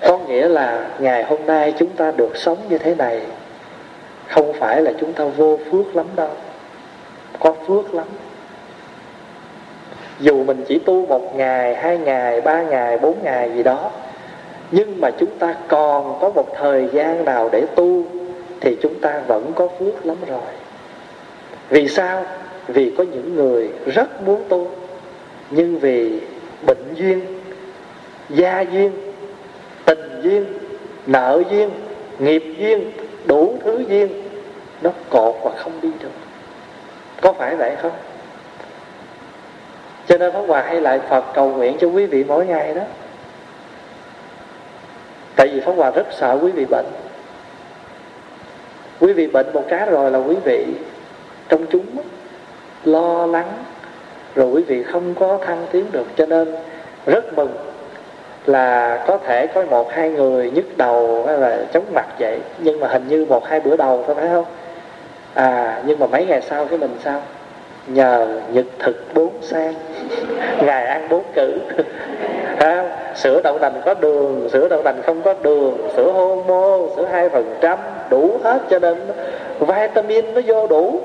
Có nghĩa là ngày hôm nay chúng ta được sống như thế này, không phải là chúng ta vô phước lắm đâu. Có phước lắm. Dù mình chỉ tu một ngày, hai ngày, ba ngày, bốn ngày gì đó, nhưng mà chúng ta còn có một thời gian nào để tu thì chúng ta vẫn có phước lắm rồi. Vì sao? Vì có những người rất muốn tu, nhưng vì bệnh duyên gia duyên, tình duyên, nợ duyên, nghiệp duyên, đủ thứ duyên, nó cột và không đi được. Có phải vậy không? Cho nên Pháp Hòa hay lại Phật cầu nguyện cho quý vị mỗi ngày đó. Tại vì Pháp Hòa rất sợ quý vị bệnh. Quý vị bệnh một cái rồi là quý vị Trong chúng lo lắng, Rồi quý vị không có thăng tiến được. Cho nên rất mừng là có thể có một hai người nhức đầu hay là chóng mặt vậy. Nhưng mà hình như một hai bữa đầu thôi phải không? À nhưng mà mấy ngày sau cái mình sao? Nhờ nhật thực bốn sang. Ngày ăn bốn cử. À, sữa đậu nành có đường sữa đậu nành không có đường. Sữa homo sữa hai phần trăm đủ hết cho nên vitamin nó vô đủ.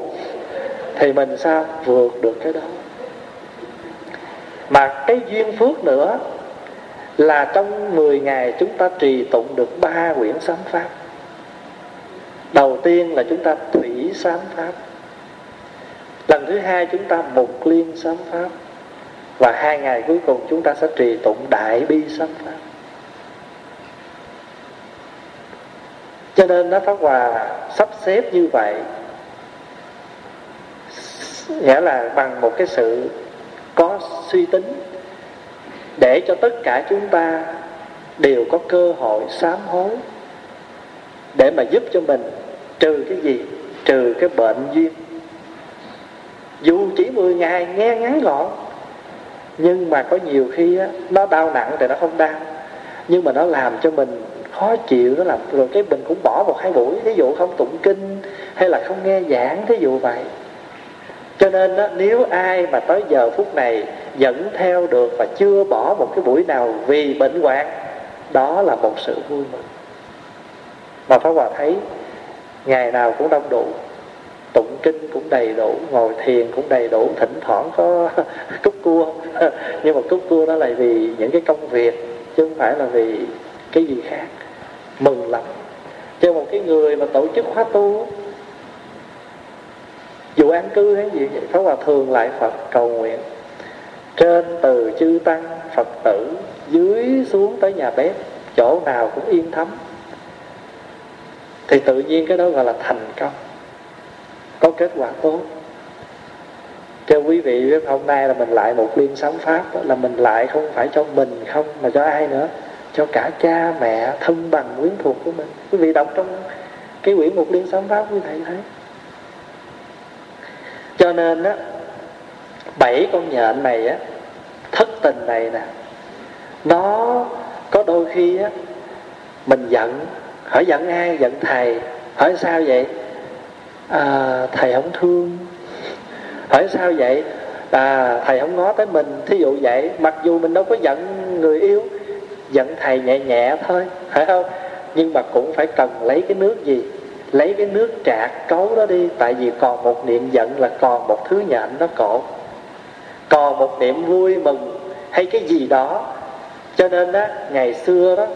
Thì mình sao? Vượt được cái đó. Mà cái duyên phước nữa là trong 10 ngày chúng ta trì tụng được ba quyển sám pháp. Đầu tiên là chúng ta thủy sám pháp. Lần thứ hai chúng ta mục liên sám pháp. Và hai ngày cuối cùng chúng ta sẽ trì tụng đại bi sám pháp. Cho nên nó pháp hòa sắp xếp như vậy, nghĩa là bằng một cái sự có suy tính để cho tất cả chúng ta đều có cơ hội sám hối. Để mà giúp cho mình trừ cái gì? Trừ cái bệnh duyên. Dù chỉ 10 ngày nghe ngắn gọn nhưng mà có nhiều khi á, nó đau nặng thì nó không đau. Nhưng mà nó làm cho mình khó chịu nó làm rồi cái mình cũng bỏ một hai buổi ví dụ không tụng kinh hay là không nghe giảng thí dụ vậy cho nên đó, nếu ai mà tới giờ phút này dẫn theo được và chưa bỏ một cái buổi nào vì bệnh hoạn đó là một sự vui mừng. Mà Pháp Hòa thấy ngày nào cũng đông đủ tụng kinh cũng đầy đủ ngồi thiền cũng đầy đủ thỉnh thoảng có cúc cua. Nhưng mà cúc cua đó là vì những cái công việc chứ không phải là vì cái gì khác. Mừng lắm. Cho một cái người mà tổ chức khóa tu dù an cư hay gì vậy Pháp Hòa thường lại Phật cầu nguyện. Trên từ chư tăng Phật tử dưới xuống tới nhà bếp chỗ nào cũng yên thấm. Thì tự nhiên cái đó gọi là thành công. Có kết quả tốt. Cho quý vị biết hôm nay là mình lại một liên sám pháp đó, là mình lại không phải cho mình không mà cho ai nữa. Cho cả cha mẹ thân bằng quyến thuộc của mình. Quý vị đọc trong cái quyển một liên sám pháp quý thầy thấy cho nên á bảy con nhện này á thất tình này nè nó có đôi khi á mình giận hỏi giận ai giận thầy hỏi sao vậy? À, thầy không thương. Hỏi sao vậy? À, thầy không ngó tới mình thí dụ vậy mặc dù mình đâu có giận người yêu giận thầy nhẹ nhẹ thôi phải không? Nhưng mà cũng phải cần lấy cái nước gì? Lấy cái nước trạc cấu đó đi, tại vì còn một niệm giận là còn một thứ nhện nó cổ. Còn một niệm vui mừng hay cái gì đó. Cho nên đó ngày xưa đó,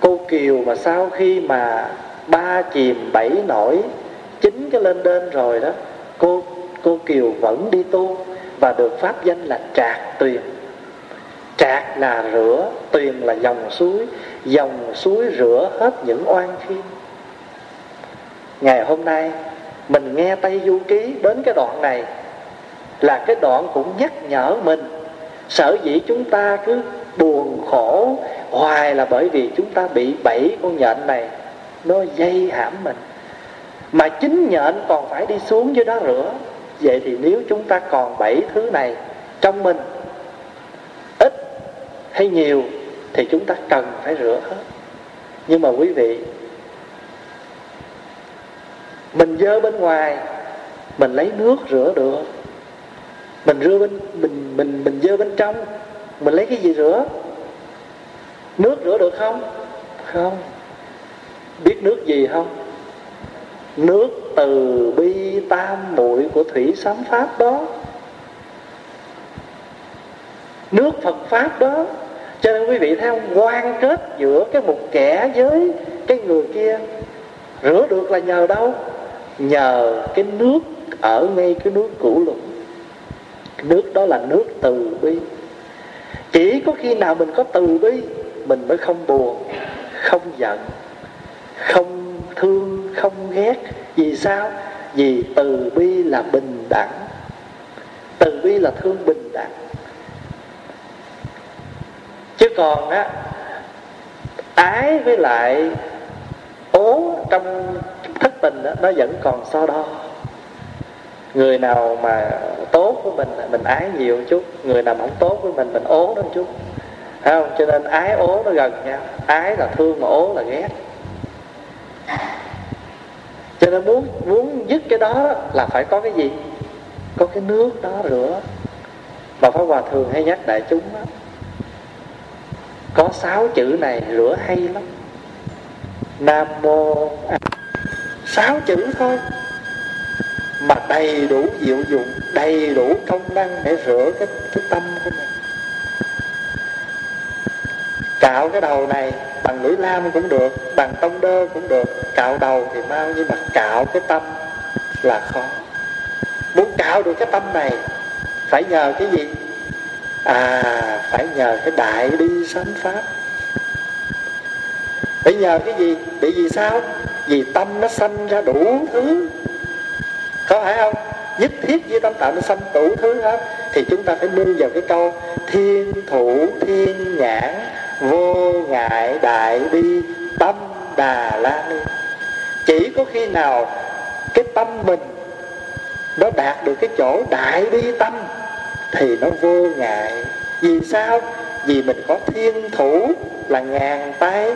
cô kiều mà sau khi mà ba chìm bảy nổi chín cái lên đên rồi đó, cô cô kiều vẫn đi tu và được pháp danh là trạc tuyền. Trạc là rửa, tuyền là dòng suối dòng suối rửa hết những oan khiên ngày hôm nay, mình nghe tây du ký đến cái đoạn này là cái đoạn cũng nhắc nhở mình, sở dĩ chúng ta cứ buồn khổ, hoài là bởi vì chúng ta bị bảy con nhện này, nó dây hãm mình. Mà chính nhện còn phải đi xuống dưới đó rửa. Vậy thì nếu chúng ta còn bảy thứ này trong mình, ít hay nhiều thì chúng ta cần phải rửa hết. Nhưng mà quý vị mình dơ bên ngoài, mình lấy nước rửa được. Mình rửa bên, mình mình mình dơ bên trong, mình lấy cái gì rửa? Nước rửa được không? Không. Biết nước gì không? Nước từ bi tam muội của thủy sám pháp đó. Nước phật pháp đó. Cho nên quý vị thấy không? Quan kết giữa cái một kẻ với cái người kia. Rửa được là nhờ đâu? Nhờ cái nước ở ngay cái nước cũ lục. Nước đó là nước từ bi. Chỉ có khi nào mình có từ bi, mình mới không buồn, không giận, không thương, không ghét. Vì sao? Vì từ bi là bình đẳng. Từ bi là thương bình đẳng. Chứ còn á, ái với lại ố trong thất tình đó, nó vẫn còn so đo người nào mà tốt với mình mình ái nhiều chút. Người nào không tốt với mình mình ố nó chút. Thấy không? Cho nên ái ố nó gần nhau. Ái là thương mà ố là ghét. Cho nên muốn muốn dứt cái đó là phải có cái gì? Có cái nước đó rửa. Mà pháp hòa thường hay nhắc đại chúng đó có sáu chữ này rửa hay lắm. Nam mô sáu chữ thôi. Mà đầy đủ diệu dụng đầy đủ công năng để rửa cái, cái tâm của mình. Cạo cái đầu này bằng lưỡi lam cũng được bằng tông đơ cũng được. Cạo đầu thì mau nhưng mà cạo cái tâm là khó. Muốn cạo được cái tâm này phải nhờ cái gì? À phải nhờ cái đại đi sám pháp. Phải nhờ cái gì? Bị vì sao? Vì tâm nó sanh ra đủ thứ. Có phải không? Nhất thiết với tâm tạo nó sanh đủ thứ hết, thì chúng ta phải nương vào cái câu thiên thủ, thiên nhãn, vô ngại, đại bi, tâm đà la ni. Chỉ có khi nào cái tâm mình nó đạt được cái chỗ đại bi tâm, thì nó vô ngại. Vì sao? Vì mình có thiên thủ là ngàn tay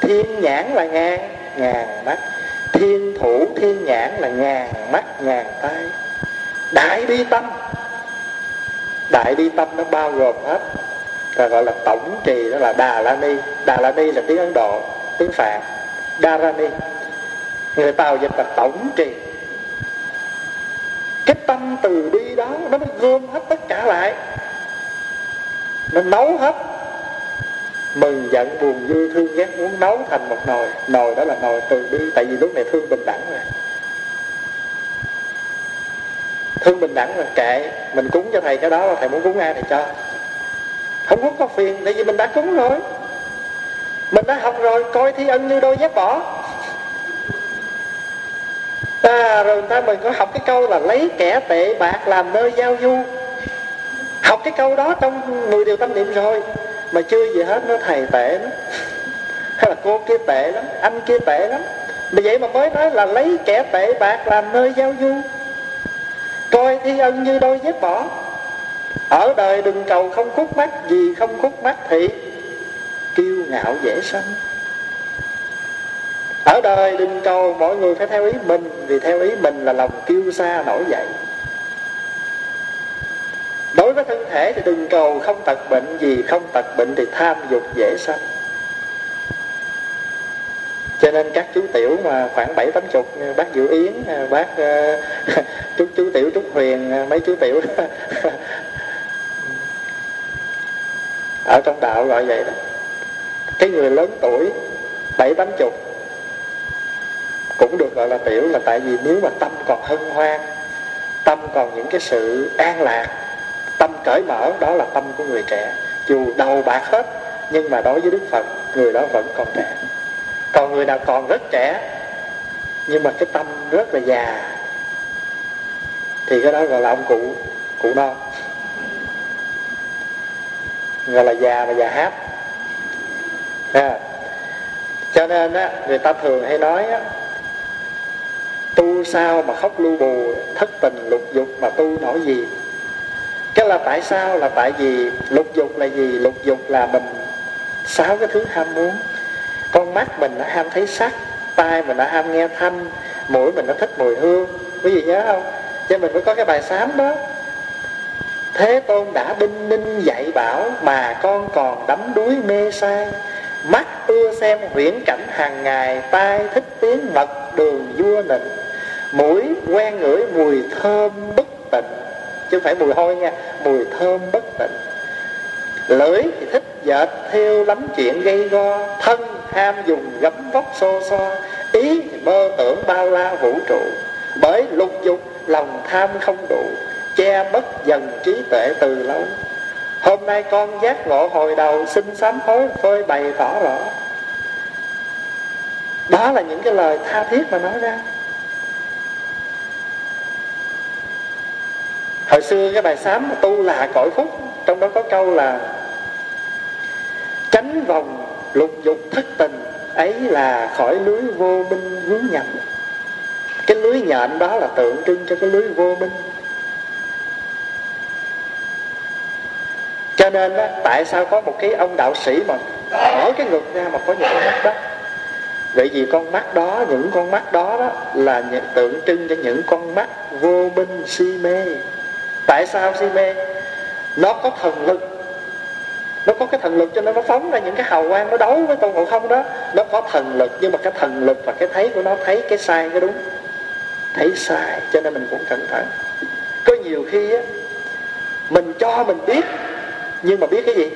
thiên nhãn là ngàn ngàn mắt. Thiên thủ, thiên nhãn là ngàn mắt, ngàn tay đại bi tâm. Đại bi tâm nó bao gồm hết. Và gọi là tổng trì đó là đà la ni. Đà la ni là tiếng ấn độ, tiếng phạn. Đa ra ni. Người tàu dịch là tổng trì. Cái tâm từ bi đó nó mới gom hết tất cả lại. Nó nấu hết mừng giận buồn vui thương ghét muốn nấu thành một nồi. Nồi đó là nồi từ bi tại vì lúc này thương bình đẳng rồi. Thương bình đẳng là kệ mình cúng cho thầy cái đó thầy muốn cúng ai thì cho. Không muốn có phiền tại vì mình đã cúng rồi. Mình đã học rồi coi thi ân như đôi dép bỏ. À, rồi người ta mình có học cái câu là lấy kẻ tệ bạc làm nơi giao du. Học cái câu đó trong 10 điều tâm niệm rồi mà chưa gì hết, nó thầy tệ lắm. Hay là cô kia tệ lắm, anh kia tệ lắm. Vì vậy mà mới nói là lấy kẻ tệ bạc làm nơi giao du. Coi thi ân như đôi dép bỏ. Ở đời đừng cầu không khúc mắt, vì không khúc mắt thì kiêu ngạo dễ sanh. Ở đời đừng cầu, mọi người phải theo ý mình, vì theo ý mình là lòng kiêu xa nổi dậy đối với thân thể thì đừng cầu không tật bệnh gì không tật bệnh thì tham dục dễ sanh. Cho nên các chú tiểu mà khoảng bảy tám chục bác Diệu Yến bác uh, chú chú tiểu Trúc Huyền mấy chú tiểu ở trong đạo gọi vậy đó. Cái người lớn tuổi bảy tám chục cũng được gọi là tiểu là tại vì nếu mà tâm còn hân hoan tâm còn những cái sự an lạc cởi mở, đó là tâm của người trẻ. Dù đầu bạc hết, nhưng mà đối với đức phật, người đó vẫn còn trẻ. Còn người nào còn rất trẻ, nhưng mà cái tâm rất là già, thì cái đó gọi là ông cụ cụ non gọi là già mà già hát. À. cho nên á, người ta thường hay nói á, tu sao mà khóc lưu bù, thất tình lục dục mà tu nổi gì? Cái là tại sao? Là tại vì lục dục là gì? Lục dục là mình sáu cái thứ ham muốn. Con mắt mình nó ham thấy sắc, tai mình nó ham nghe thanh, mũi mình nó thích mùi hương. Quý vị nhớ không? Cho mình mới có cái bài sám đó. Thế tôn đã đinh ninh dạy bảo mà con còn đắm đuối mê say. Mắt ưa xem huyễn cảnh hàng ngày, tai thích tiếng mật đường vua nịnh. Mũi quen ngửi mùi thơm bất tịnh chứ không phải mùi hôi nha, mùi thơm bất tịnh. Lưỡi thì thích dệt theo lắm chuyện gây go, thân ham dùng gấm vóc xô xoa ý thì mơ tưởng bao la vũ trụ. Bởi lục dục, lòng tham không đủ, che mất dần trí tuệ từ lâu. Hôm nay con giác ngộ hồi đầu, xin sám hối, phơi bày tỏ rõ. Đó là những cái lời tha thiết mà nói ra. Hồi xưa cái bài sám tu là cõi phúc trong đó có câu là tránh vòng lục dục thất tình ấy là khỏi lưới vô minh vướng nhập cái lưới nhện đó là tượng trưng cho cái lưới vô minh cho nên á, tại sao có một cái ông đạo sĩ mà mở cái ngực ra mà có những con mắt đó? Vậy vì con mắt đó những con mắt đó đó là những tượng trưng cho những con mắt vô minh si mê tại sao si mê? Nó có thần lực. Nó có cái thần lực cho nên nó phóng ra những cái hào quang, nó đấu với tôn ngộ không đó. Nó có thần lực, nhưng mà cái thần lực và cái thấy của nó, thấy cái sai cái đúng. Thấy sai, cho nên mình cũng cẩn thận. Có nhiều khi á, mình cho mình biết, nhưng mà biết cái gì?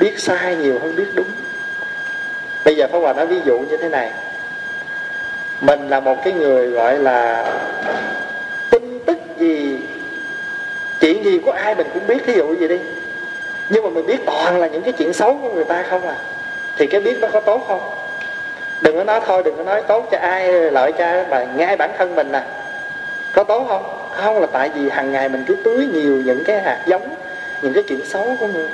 Biết sai nhiều hơn biết đúng. Bây giờ Pháp Hòa nói ví dụ như thế này. Mình là một cái người gọi là chuyện gì của ai mình cũng biết thí dụ gì đi. Nhưng mà mình biết toàn là những cái chuyện xấu của người ta không à. Thì cái biết nó có tốt không? Đừng có nói thôi, đừng có nói tốt cho ai, lợi cho mà ngay bản thân mình nè có tốt không? Không là tại vì hàng ngày mình cứ tưới nhiều những cái hạt giống, những cái chuyện xấu của người.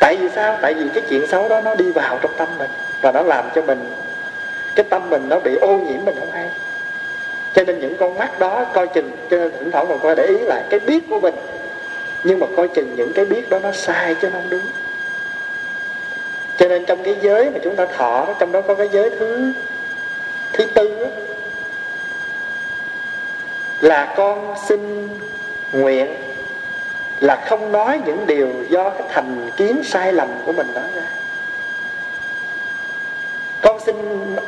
Tại vì sao? Tại vì cái chuyện xấu đó nó đi vào trong tâm mình và nó làm cho mình, cái tâm mình nó bị ô nhiễm mình không hay cho nên những con mắt đó coi chừng cho nên thỉnh thoảng còn coi để ý lại cái biết của mình. Nhưng mà coi chừng những cái biết đó nó sai chứ nó không đúng. Cho nên trong cái giới mà chúng ta thọ đó trong đó có cái giới thứ thứ tư đó, là con xin nguyện là không nói những điều do cái thành kiến sai lầm của mình nói ra. Con xin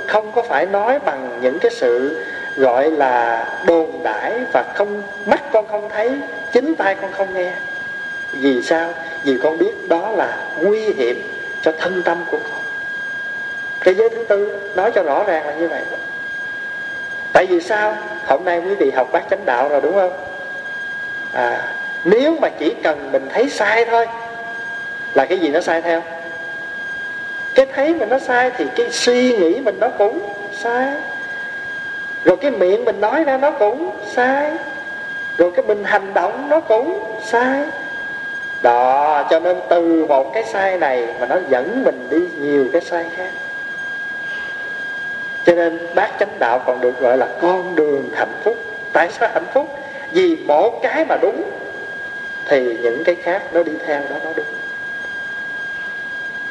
không có phải nói bằng những cái sự gọi là đồn đãi và không, mắt con không thấy, chính tay con không nghe. Vì sao? Vì con biết đó là nguy hiểm cho thân tâm của con. Thế giới thứ tư nói cho rõ ràng là như vậy tại vì sao? Hôm nay quý vị học bác chánh đạo rồi đúng không? À nếu mà chỉ cần mình thấy sai thôi, là cái gì nó sai theo? Cái thấy mình nó sai thì cái suy nghĩ mình nó cũng sai rồi cái miệng mình nói ra nó cũng sai. Rồi cái mình hành động nó cũng sai. Đó, cho nên từ một cái sai này mà nó dẫn mình đi nhiều cái sai khác. Cho nên bác chánh đạo còn được gọi là con đường hạnh phúc. Tại sao hạnh phúc? Vì một cái mà đúng, thì những cái khác nó đi theo đó, nó đúng.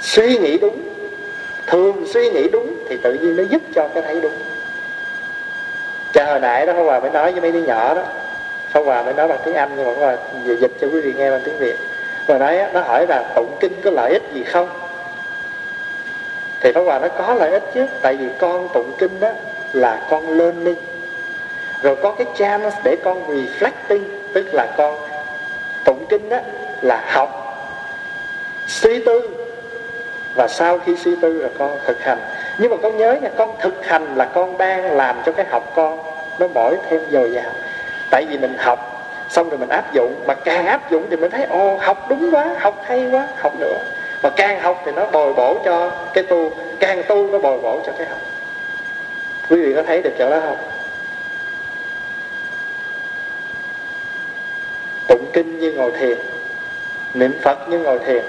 Suy nghĩ đúng, thường suy nghĩ đúng thì tự nhiên nó giúp cho cái thấy đúng cha hồi nãy đó Pháp Hòa mới nói với mấy đứa nhỏ đó. Pháp Hòa mới nói bằng tiếng Anh, nhưng mà Pháp Hòa dịch cho quý vị nghe bằng tiếng Việt. Và nói nó hỏi là tụng kinh có lợi ích gì không? Thì Pháp Hòa nó có lợi ích chứ, Tại vì con tụng kinh đó là con learning Rồi có cái chance để con reflecting, Tức là con tụng kinh đó là học, suy tư. Và sau khi suy tư là con thực hành nhưng mà con nhớ nha, con thực hành là con đang làm cho cái học con nó mỗi thêm dồi dào. Tại vì mình học, xong rồi mình áp dụng, mà càng áp dụng thì mình thấy, ồ, học đúng quá, học hay quá, học nữa. Mà càng học thì nó bồi bổ cho cái tu, càng tu nó bồi bổ cho cái học. Quý vị có thấy được chỗ đó không? Tụng kinh như ngồi thiền, niệm phật như ngồi thiền.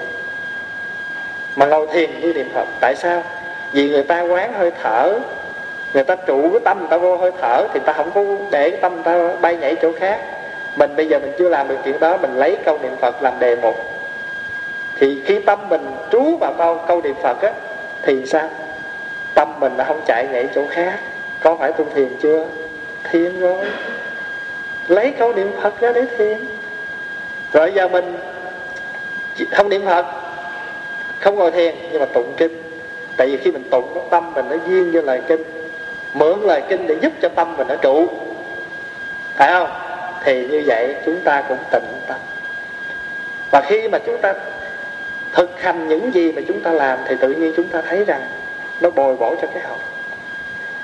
Mà ngồi thiền như niệm phật, tại sao? Vì người ta quán hơi thở. Người ta trụ cái tâm người ta vô hơi thở thì ta không có để cái tâm ta bay nhảy chỗ khác. Mình bây giờ mình chưa làm được chuyện đó mình lấy câu niệm phật làm đề mục. Thì khi tâm mình trú vào câu, câu niệm phật á thì sao? Tâm mình nó không chạy nhảy chỗ khác. Có phải tu thiền chưa? Thiền rồi. Lấy câu niệm phật ra để thiền. Rồi giờ mình không niệm phật không ngồi thiền nhưng mà tụng kinh tại vì khi mình tụng tâm mình nó duyên như lời kinh mượn lời kinh để giúp cho tâm mình nó trụ. Phải không? Thì như vậy chúng ta cũng tịnh tâm. Và khi mà chúng ta thực hành những gì mà chúng ta làm thì tự nhiên chúng ta thấy rằng nó bồi bổ cho cái học.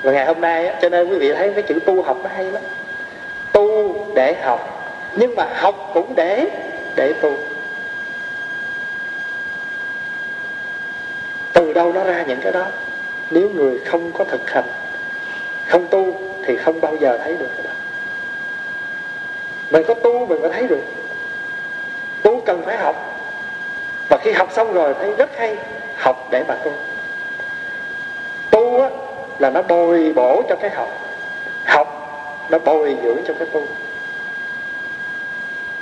Và ngày hôm nay cho nên quý vị thấy cái chữ tu học nó hay lắm. Tu để học, nhưng mà học cũng để để tu. Từ đâu nó ra những cái đó. Nếu người không có thực hành không tu thì không bao giờ thấy được cái đó. Mình có tu mình mới thấy được. Tu cần phải học. Và khi học xong rồi thấy rất hay học để mà tu. Tu á, là nó bồi bổ cho cái học. Học nó bồi dưỡng cho cái tu.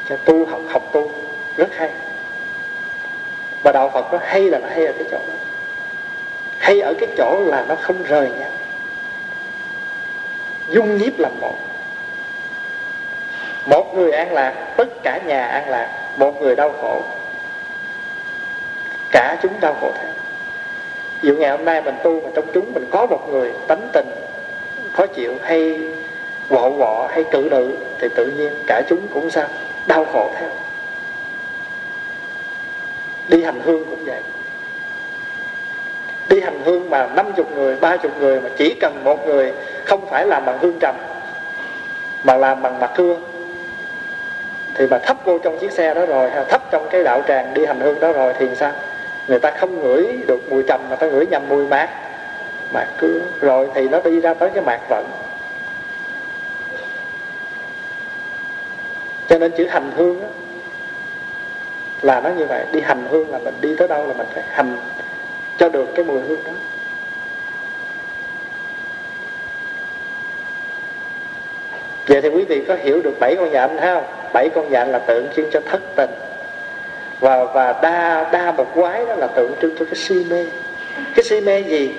Cho tu học học tu. Rất hay. Và đạo phật nó hay là nó hay ở cái chỗ đó hay ở cái chỗ là nó không rời nhau dung nhiếp làm một. Một người an lạc, tất cả nhà an lạc, một người đau khổ. Cả chúng đau khổ theo. Dụ ngày hôm nay mình tu mà trong chúng mình có một người tánh tình, khó chịu, hay quọ quọ, hay cự nữ, thì tự nhiên cả chúng cũng sao? Đau khổ theo. Đi hành hương cũng vậy đi hành hương mà năm chục người ba chục người mà chỉ cần một người không phải làm bằng hương trầm mà làm bằng mặt hương thì mà thấp vô trong chiếc xe đó rồi hay thấp trong cái đạo tràng đi hành hương đó rồi thì sao? Người ta không ngửi được mùi trầm mà ta ngửi nhầm mùi mát. Mà cứ rồi thì nó đi ra tới cái mạc vận. Cho nên chữ hành hương đó, là nó như vậy. Đi hành hương là mình đi tới đâu là mình phải hành cho được cái mùi hương đó Vậy thì quý vị có hiểu được bảy con dạng không? Bảy con dạng là tượng trưng cho thất tình Và và đa đa bậc quái đó là tượng trưng cho cái si mê Cái si mê gì?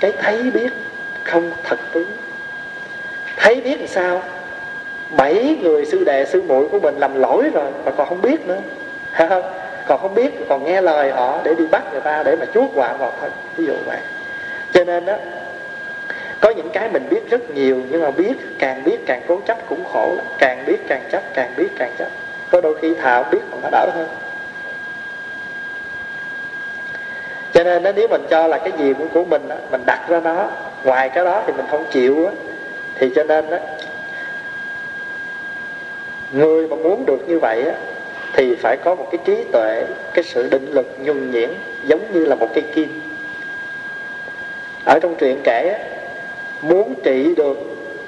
Cái thấy biết không thật tướng Thấy biết làm sao? Bảy người sư đệ sư muội của mình làm lỗi rồi Mà còn không biết nữa không? Còn không biết còn nghe lời họ để đi bắt người ta Để mà chuốt quả vào thân Ví dụ vậy. Cho nên đó có những cái mình biết rất nhiều nhưng mà biết càng biết càng cố chấp cũng khổ lắm. Càng biết càng chấp càng biết càng chấp. Có đôi khi thà biết còn nó đỡ hơn. Cho nên đó, nếu mình cho là cái gì cũng của mình đó, mình đặt ra nó ngoài cái đó thì mình không chịu đó, thì cho nên đó người mà muốn được như vậy á, thì phải có một cái trí tuệ, cái sự định lực nhuần nhuyễn giống như là một cây kim. Ở trong truyện kể muốn trị được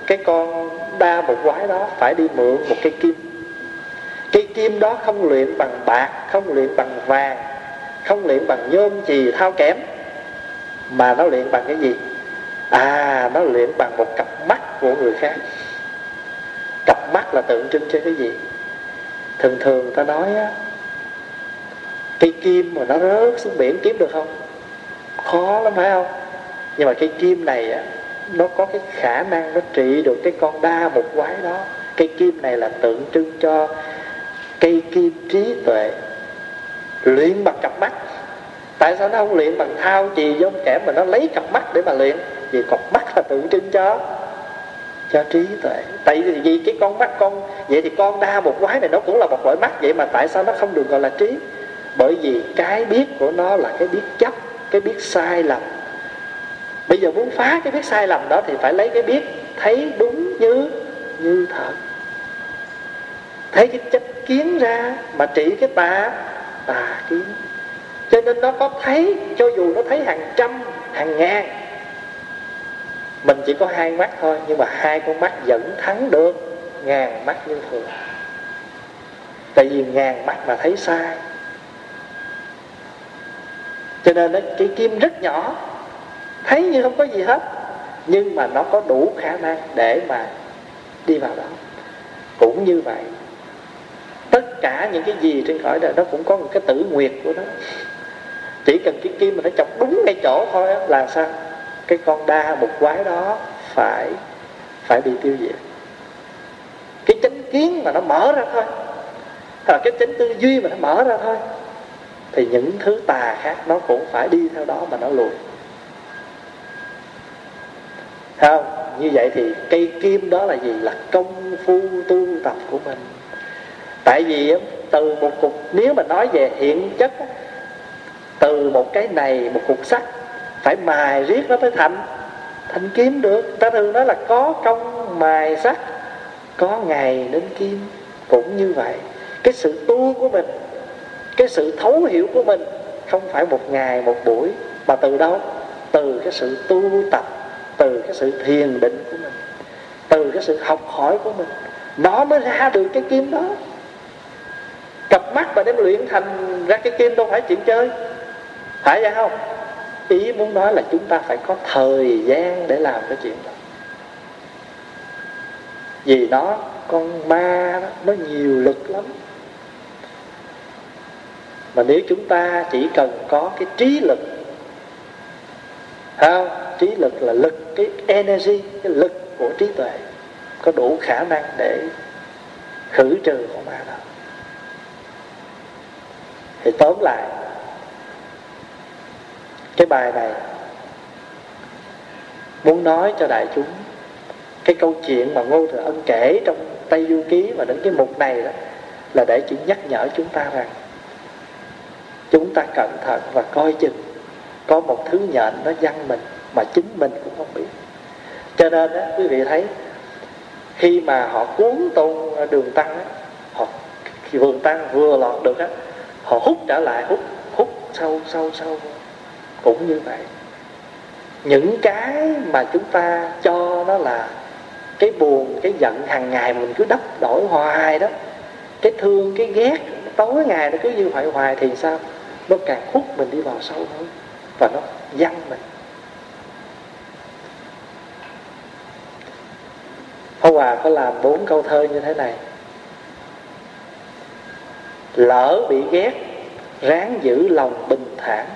cái con đa một quái đó phải đi mượn một cây kim. Cây kim đó không luyện bằng bạc, không luyện bằng vàng, không luyện bằng nhôm, chì, thao kém, mà nó luyện bằng cái gì? À nó luyện bằng một cặp mắt của người khác. Cặp mắt là tượng trưng cho cái gì? Thường thường ta nói á, cây kim mà nó rớt xuống biển kiếm được không? Khó lắm phải không? Nhưng mà cây kim này á, nó có cái khả năng nó trị được cái con đa một quái đó. Cây kim này là tượng trưng cho cây kim trí tuệ, luyện bằng cặp mắt. Tại sao nó không luyện bằng thao chì giống kẽm mà nó lấy cặp mắt để mà luyện? Vì cặp mắt là tượng trưng cho cho trí tuệ. Tại vì cái con mắt con, vậy thì con đa một quái này nó cũng là một loại mắt, vậy mà tại sao nó không được gọi là trí? Bởi vì cái biết của nó là cái biết chấp, cái biết sai lầm. Bây giờ muốn phá cái biết sai lầm đó thì phải lấy cái biết thấy đúng như như thật. Thấy cái chấp kiến ra mà trị cái tà tà kiến. Cho nên nó có thấy, cho dù nó thấy hàng trăm, hàng ngàn mình chỉ có hai mắt thôi nhưng mà hai con mắt vẫn thắng được ngàn mắt như thường tại vì ngàn mắt mà thấy sai. Cho nên đó, cái kim rất nhỏ thấy như không có gì hết nhưng mà nó có đủ khả năng để mà đi vào đó. Cũng như vậy tất cả những cái gì trên cõi đời nó cũng có một cái tử nguyệt của nó. Chỉ cần cái kim mà nó chọc đúng ngay chỗ thôi là sao? Cái con đa một quái đó phải phải bị tiêu diệt. Cái chánh kiến mà nó mở ra thôi. Hoặc cái chánh tư duy mà nó mở ra thôi, thì những thứ tà khác nó cũng phải đi theo đó mà nó lùi. Không? Như vậy thì cây kim đó là gì? Là công phu tu tập của mình. Tại vì từ một cục nếu mà nói về hiện chất từ một cái này, một cục sắt phải mài riết nó mới thành. Thành kiếm được. Ta thường nói là có công mài sắt có ngày đến kim. Cũng như vậy, cái sự tu của mình, cái sự thấu hiểu của mình không phải một ngày, một buổi, mà từ đâu? Từ cái sự tu tập, từ cái sự thiền định của mình, từ cái sự học hỏi của mình. Nó mới ra được cái kim đó. Cặp mắt mà đem luyện thành ra cái kim đâu phải chuyện chơi. Phải vậy không? Ý muốn nói là chúng ta phải có thời gian để làm cái chuyện đó. Vì nó con ma đó, nó nhiều lực lắm. Mà nếu chúng ta chỉ cần có cái trí lực không? Trí lực là lực cái energy cái lực của trí tuệ có đủ khả năng để khử trừ con ma đó. Thì tóm lại cái bài này muốn nói cho đại chúng cái câu chuyện mà ngô thừa ân kể trong tây du ký và đến cái mục này đó là để chỉ nhắc nhở chúng ta rằng chúng ta cẩn thận và coi chừng có một thứ nhện nó văng mình mà chính mình cũng không biết. Cho nên đó, quý vị thấy khi mà họ cuốn tôn đường tăng đó, họ vườn tăng vừa lọt được á họ hút trở lại hút hút sâu sâu sâu cũng như vậy. Những cái mà chúng ta cho nó là cái buồn, cái giận hàng ngày mình cứ đắp đổi hoài đó, cái thương, cái ghét, tối ngày nó cứ như vậy hoài thì sao? Nó càng hút mình đi vào sâu hơn và nó văng mình. Pháp Hòa có làm bốn câu thơ như thế này. Lỡ bị ghét, Ráng giữ lòng bình thản.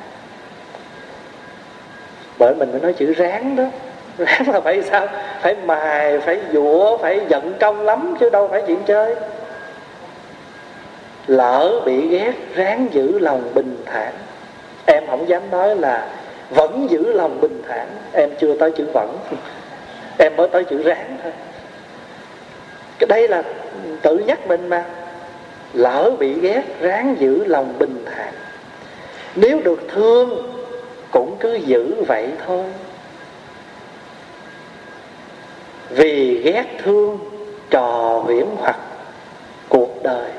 Bởi mình mới nói chữ ráng đó. Ráng là phải sao? Phải mài, phải dũa, phải giận công lắm Chứ đâu phải chuyện chơi. Lỡ bị ghét Ráng giữ lòng bình thản. Em không dám nói là Vẫn giữ lòng bình thản. Em chưa tới chữ vẫn. Em mới tới chữ ráng thôi. Cái đây là tự nhắc mình mà. Lỡ bị ghét ráng giữ lòng bình thản. Nếu được thương cũng cứ giữ vậy thôi. Vì ghét thương trò huyễn hoặc cuộc đời,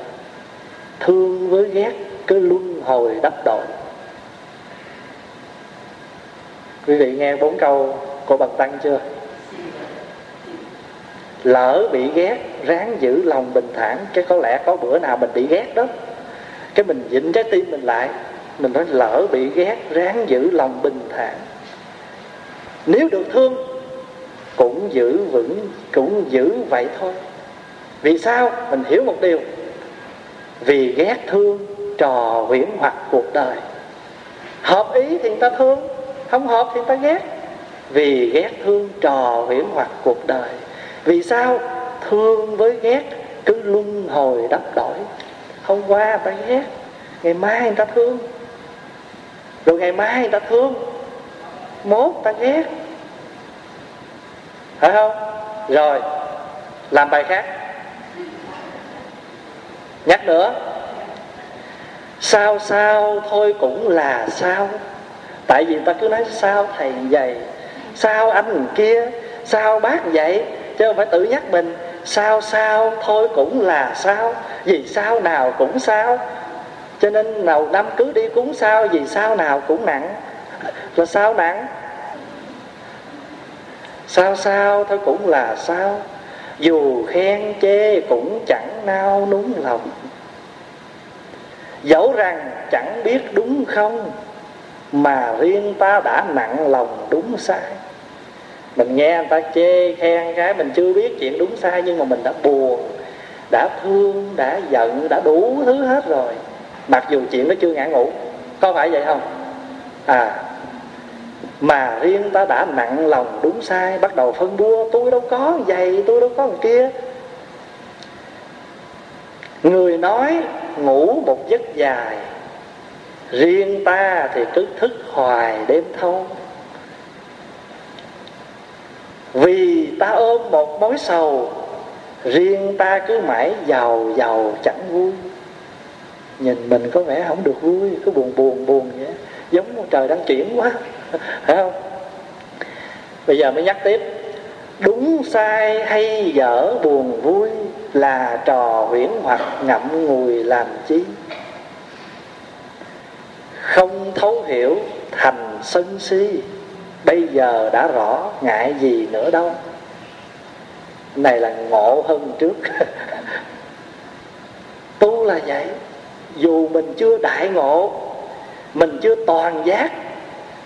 thương với ghét cứ luân hồi đắp đổi quý vị nghe bốn câu của bậc tăng chưa? Lỡ bị ghét, ráng giữ lòng bình thản, cái có lẽ có bữa nào mình bị ghét đó. Cái mình dịnh trái tim mình lại mình nói lỡ bị ghét, ráng giữ lòng bình thản. Nếu được thương, cũng giữ vững, cũng giữ vậy thôi. Vì sao? Mình hiểu một điều. Vì ghét thương trò huyễn hoặc cuộc đời. Hợp ý thì người ta thương, không hợp thì người ta ghét. Vì ghét thương trò huyễn hoặc cuộc đời. Vì sao? Thương với ghét cứ luân hồi đắp đổi. Hôm qua người ta ghét, ngày mai người ta thương rồi ngày mai người ta thương. Mốt ta ghét. Phải không? Rồi, làm bài khác. Nhắc nữa. Sao sao thôi cũng là sao. Tại vì ta cứ nói sao thầy vậy, sao anh kia, sao bác vậy. Chứ không phải tự nhắc mình, sao sao thôi cũng là sao. Vì sao nào cũng sao cho nên đầu năm cứ đi cúng sao vì sao nào cũng nặng. Là sao nặng? Sao sao? Thôi cũng là sao. Dù khen chê cũng chẳng nao núng lòng. Dẫu rằng chẳng biết đúng không, mà riêng ta đã nặng lòng đúng sai. Mình nghe người ta chê, khen cái mình chưa biết chuyện đúng sai, nhưng mà mình đã buồn, đã thương, đã giận, đã đủ thứ hết rồi mặc dù chuyện nó chưa ngã ngủ, có phải vậy không? À mà riêng ta đã nặng lòng đúng sai, bắt đầu phân bua, tôi đâu có giày, tôi đâu có kia. Người nói ngủ một giấc dài, riêng ta thì cứ thức hoài đêm thâu. Vì ta ôm một mối sầu, riêng ta cứ mãi giàu giàu chẳng vui nhìn mình có vẻ không được vui, cứ buồn buồn buồn vậy. Giống trời đang chuyển quá. Phải không? Bây giờ mới nhắc tiếp. Đúng sai hay dở buồn vui là trò huyễn hoặc ngậm ngùi làm chi? Không thấu hiểu, thành sân si. Bây giờ đã rõ, ngại gì nữa đâu. Này là ngộ hơn trước. Tu là vậy dù mình chưa đại ngộ, mình chưa toàn giác,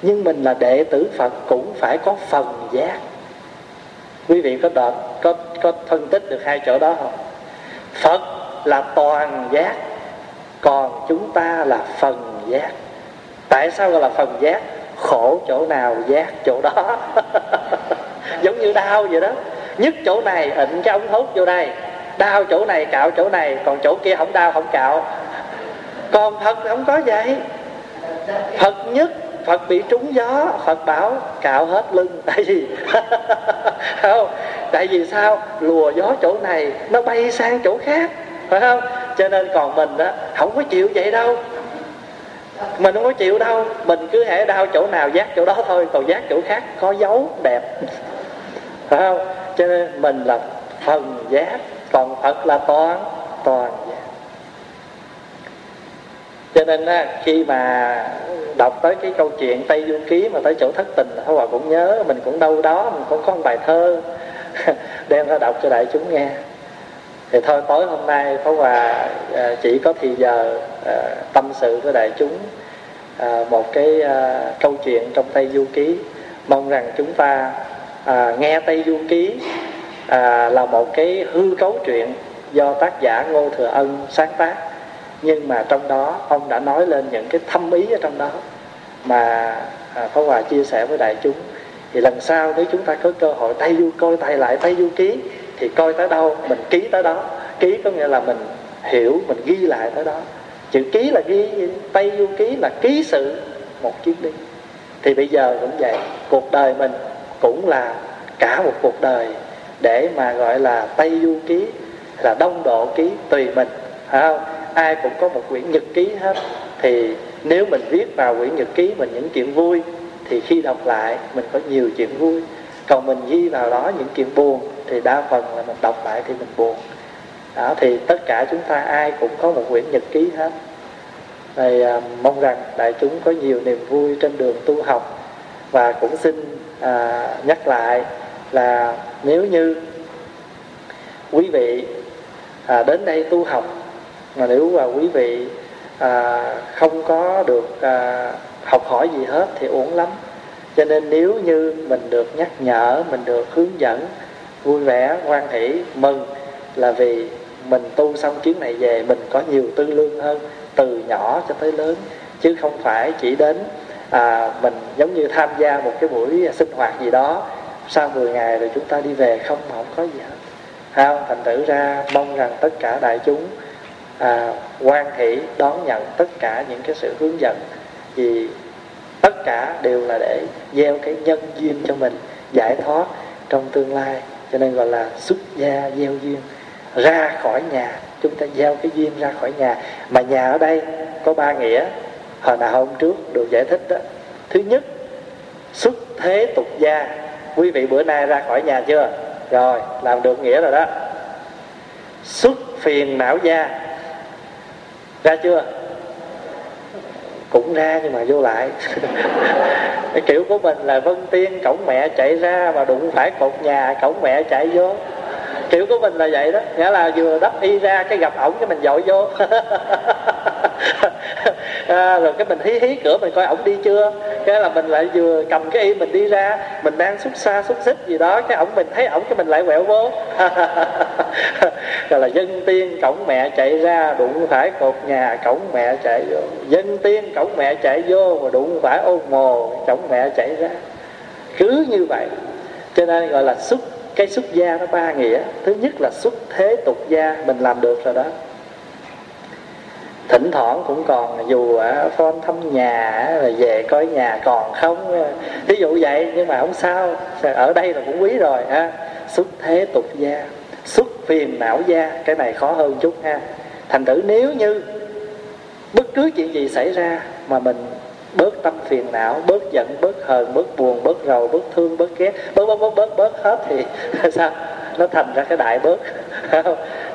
nhưng mình là đệ tử phật cũng phải có phần giác. Quý vị có đoạn có có phân tích được hai chỗ đó không? Phật là toàn giác, còn chúng ta là phần giác. Tại sao gọi là phần giác? Khổ chỗ nào giác chỗ đó? Giống như đau vậy đó. Nhất chỗ này ịnh cái ống hút vô đây. Đau chỗ này, cạo chỗ này, còn chỗ kia không đau, không cạo còn phật không có vậy. Phật nhất, phật bị trúng gió, phật bảo cạo hết lưng. Tại vì, không, tại vì sao? Lùa gió chỗ này, nó bay sang chỗ khác, phải không? Cho nên còn mình đó không có chịu vậy đâu. Mình không có chịu đâu. Mình cứ hễ đau chỗ nào giác chỗ đó thôi, còn giác chỗ khác có dấu, đẹp. Phải không? Cho nên mình là phần giác, còn phật là toàn toàn giác cho nên á, khi mà đọc tới cái câu chuyện tây du ký mà tới chỗ thất tình Pháp Hòa cũng nhớ mình cũng đâu đó mình cũng có một bài thơ đem ra đọc cho đại chúng nghe. Thì thôi tối hôm nay Pháp Hòa à, chỉ có thì giờ à, tâm sự với đại chúng à, một cái à, câu chuyện trong Tây Du Ký. Mong rằng chúng ta à, nghe Tây Du Ký à, là một cái hư cấu truyện do tác giả Ngô Thừa Ân sáng tác nhưng mà trong đó, ông đã nói lên những cái thâm ý ở trong đó mà à, Pháp Hòa chia sẻ với đại chúng. Thì lần sau nếu chúng ta có cơ hội tay du, coi tay lại tay du ký, thì coi tới đâu, mình ký tới đó. Ký có nghĩa là mình hiểu, mình ghi lại tới đó. Chữ ký là ghi tay du ký là ký sự một chuyến đi. Thì bây giờ cũng vậy, cuộc đời mình cũng là cả một cuộc đời để mà gọi là tay du ký, là đông độ ký tùy mình phải không ai cũng có một quyển nhật ký hết. Thì nếu mình viết vào quyển nhật ký mình những chuyện vui thì khi đọc lại mình có nhiều chuyện vui. Còn mình ghi vào đó những chuyện buồn thì đa phần là mình đọc lại thì mình buồn. Đó thì tất cả chúng ta ai cũng có một quyển nhật ký hết. Thì à, mong rằng đại chúng có nhiều niềm vui trên đường tu học. Và cũng xin à, nhắc lại là nếu như quý vị à, đến đây tu học mà nếu mà quý vị à, không có được à, học hỏi gì hết thì uổng lắm. Cho nên nếu như mình được nhắc nhở mình được hướng dẫn vui vẻ hoan hỷ mừng là vì mình tu xong chuyến này về mình có nhiều tư lương hơn từ nhỏ cho tới lớn. Chứ không phải chỉ đến à, mình giống như tham gia một cái buổi sinh hoạt gì đó sau 10 ngày rồi chúng ta đi về không không có gì hết. Không? Thành thử ra mong rằng tất cả đại chúng à, quan hỷ đón nhận tất cả những cái sự hướng dẫn. Vì tất cả đều là để gieo cái nhân duyên cho mình giải thoát trong tương lai. Cho nên gọi là xuất gia gieo duyên. Ra khỏi nhà chúng ta gieo cái duyên ra khỏi nhà. Mà nhà ở đây có ba nghĩa. Hồi nào hôm trước được giải thích đó. Thứ nhất xuất thế tục gia. Quý vị bữa nay ra khỏi nhà chưa? Rồi làm được nghĩa rồi đó. Xuất phiền não gia ra chưa? Cũng ra nhưng mà vô lại. Cái kiểu của mình là vân tiên, cổng mẹ chạy ra mà đụng phải cột nhà, cổng mẹ chạy vô. Kiểu của mình là vậy đó. Nghĩa là vừa đắp y ra cái gặp ổng cái mình dội vô. à, rồi cái mình hí hí cửa mình coi ổng đi chưa? Cái là mình lại vừa cầm cái y mình đi ra mình đang xúc xa xúc xích gì đó cái ổng mình thấy ổng cái mình lại quẹo vô. Rồi là dân tiên cổng mẹ chạy ra đụng phải cột nhà cổng mẹ chạy vô. Dân tiên cổng mẹ chạy vô mà đụng phải ô mồ cổng mẹ chạy ra. Cứ như vậy. Cho nên gọi là xúc cái xuất gia nó ba nghĩa. Thứ nhất là xuất thế tục gia mình làm được rồi đó thỉnh thoảng cũng còn, dù ở phone thăm nhà, rồi về coi nhà còn không. Ví dụ vậy, nhưng mà không sao. Ở đây là cũng quý rồi, ha. Xuất thế tục gia, xuất phiền não gia. Cái này khó hơn chút, ha. Thành thử nếu như bất cứ chuyện gì xảy ra mà mình bớt tâm phiền não, bớt giận, bớt hờn, bớt buồn, bớt rầu, bớt thương, bớt ghét, bớt bớt bớt bớt bớt hết thì sao? Nó thành ra cái đại bớt.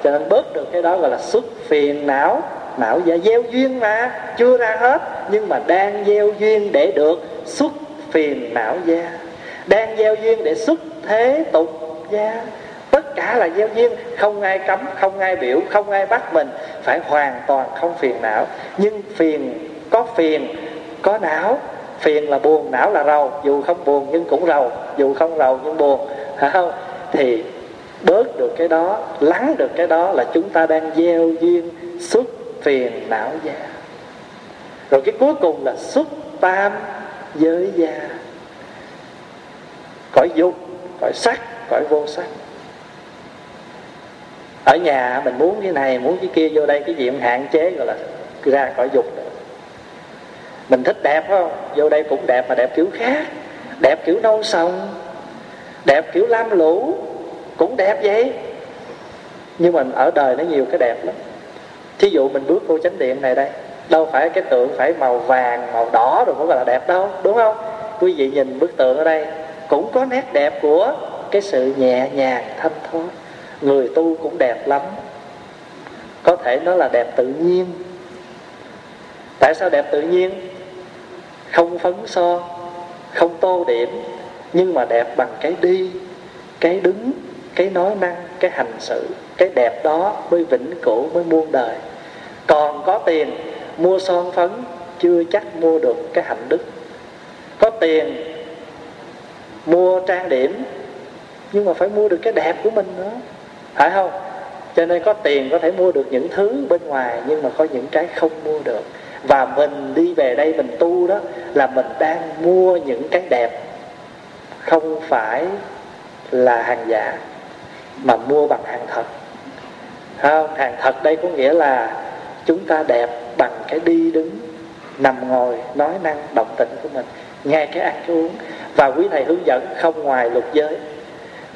Cho nên bớt được cái đó gọi là xuất phiền não não dạ gieo duyên mà, chưa ra hết, nhưng mà đang gieo duyên để được xuất phiền não gia. Đang gieo duyên để xuất thế tục gia. Tất cả là gieo duyên, không ai cấm, không ai biểu, không ai bắt mình, phải hoàn toàn không phiền não. Nhưng phiền, có phiền, có não. Phiền là buồn, não là rầu. Dù không buồn nhưng cũng rầu. Dù không rầu nhưng buồn. Phải không? Thì bớt được cái đó, lắng được cái đó là chúng ta đang gieo duyên xuất phiền não già. Rồi cái cuối cùng là xúc tam giới già. Cõi dục cõi sắc, cõi vô sắc. Ở nhà mình muốn cái này, muốn cái kia, vô đây cái gì cũng hạn chế, gọi là ra cõi dục. Mình thích đẹp không? Vô đây cũng đẹp mà đẹp kiểu khác. Đẹp kiểu nâu sòng. Đẹp kiểu lam lũ. Cũng đẹp vậy. Nhưng mà ở đời nó nhiều cái đẹp lắm thí dụ mình bước vô chánh điện này đây, đâu phải cái tượng phải màu vàng, màu đỏ rồi mới gọi là đẹp đâu, đúng không? Quý vị nhìn bức tượng ở đây, cũng có nét đẹp của cái sự nhẹ nhàng, thanh thoát. Người tu cũng đẹp lắm. Có thể nó là đẹp tự nhiên. Tại sao đẹp tự nhiên? Không phấn son không tô điểm, nhưng mà đẹp bằng cái đi, cái đứng, cái nói năng cái hành xử, cái đẹp đó mới vĩnh cửu mới muôn đời. Còn có tiền, mua son phấn, chưa chắc mua được cái hạnh đức. Có tiền, mua trang điểm, nhưng mà phải mua được cái đẹp của mình nữa. Phải không? Cho nên có tiền có thể mua được những thứ bên ngoài, nhưng mà có những cái không mua được. Và mình đi về đây mình tu đó, là mình đang mua những cái đẹp không phải là hàng giả mà mua bằng hàng thật. Không hàng thật đây có nghĩa là chúng ta đẹp bằng cái đi đứng nằm ngồi nói năng động tĩnh của mình nghe cái ăn cái uống. Và quý thầy hướng dẫn không ngoài luật giới.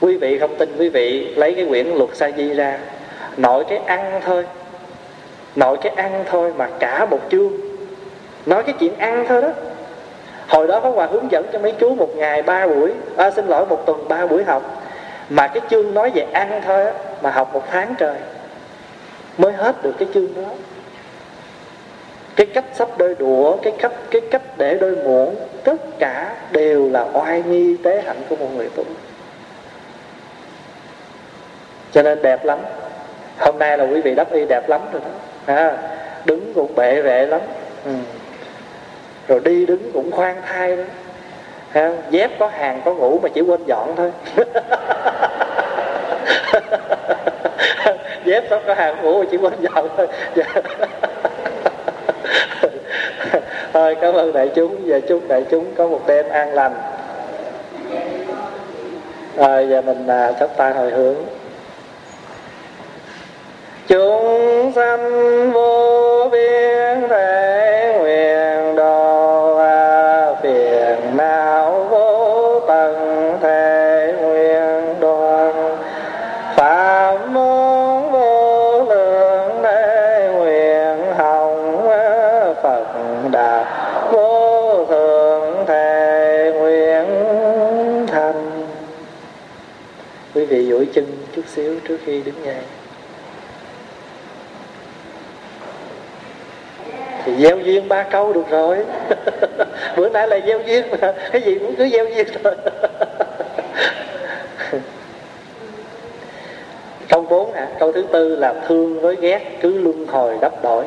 Quý vị không tin quý vị lấy cái quyển luật sa di ra nội cái ăn thôi. Nội cái ăn thôi mà cả một chương. Nói cái chuyện ăn thôi đó. Hồi đó có hòa hướng dẫn cho mấy chú một ngày ba buổi à, xin lỗi một tuần ba buổi học mà cái chương nói về ăn thôi á mà học một tháng trời mới hết được cái chương đó. Cái cách sắp đôi đũa cái cách cái cách để đôi muỗng tất cả đều là oai nghi tế hạnh của một người tu. Cho nên đẹp lắm. Hôm nay là quý vị đắp y đẹp lắm rồi đó. À, đứng cũng bệ vệ lắm. Ừ. rồi đi đứng cũng khoan thai đó à, dép có hàng có ngủ mà chỉ quên dọn thôi. Dép có, có hàng ngủ mà chỉ quên dọn thôi. Thôi cảm ơn đại chúng. Và chúc đại chúng có một đêm an lành. Rồi giờ mình à, chắp tay hồi hướng. Chúng sanh vô xíu trước khi đứng dậy. Thì gieo duyên ba câu được rồi. Bữa nay là gieo duyên mà, cái gì cũng cứ gieo duyên thôi. Câu bốn hả câu thứ tư là thương với ghét cứ luân hồi đắp đổi.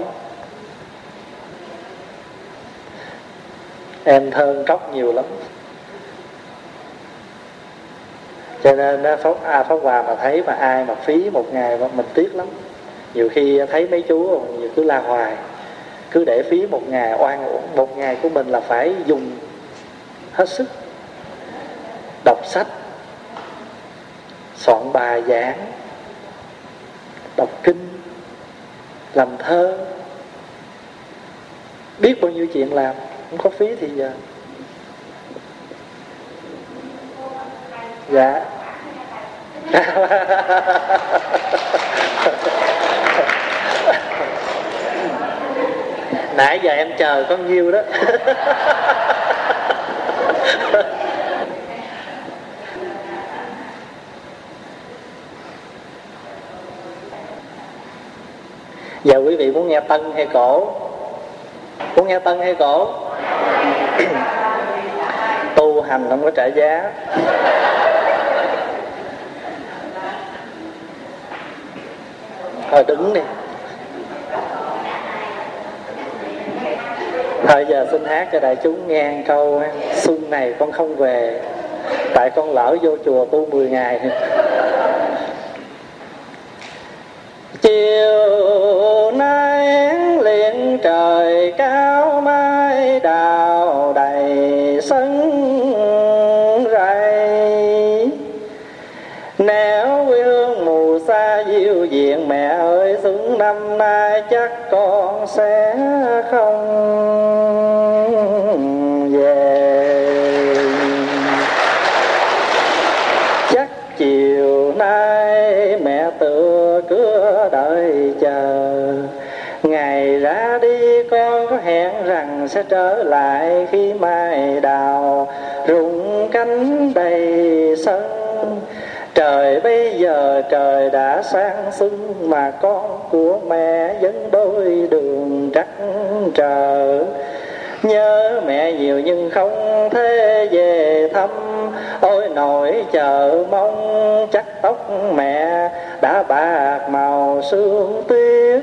Em thơn tróc nhiều lắm cho nên pháp à, pháp hòa mà thấy mà ai mà phí một ngày mà mình tiếc lắm. Nhiều khi thấy mấy chú nhiều cứ la hoài cứ để phí một ngày oan uổng một ngày của mình là phải dùng hết sức. Đọc sách soạn bài giảng đọc kinh làm thơ. Biết bao nhiêu chuyện làm không có phí thì giờ. Dạ. Nãy giờ em chờ có nhiêu đó. Giờ quý vị muốn nghe tân hay cổ? Muốn nghe tân hay cổ? Tu hành không có trả giá thôi đứng đi. Thôi giờ xin hát cho đại chúng nghe câu xuân này con không về, tại con lỡ vô chùa tu 10 ngày. Trở lại khi mai đào. Rụng cánh đầy sân. Trời bây giờ trời đã sang xuân mà con của mẹ vẫn đôi đường trắng trở. Nhớ mẹ nhiều nhưng không thể về thăm. Ôi nỗi chờ mong chắc tóc mẹ đã bạc màu sương tuyết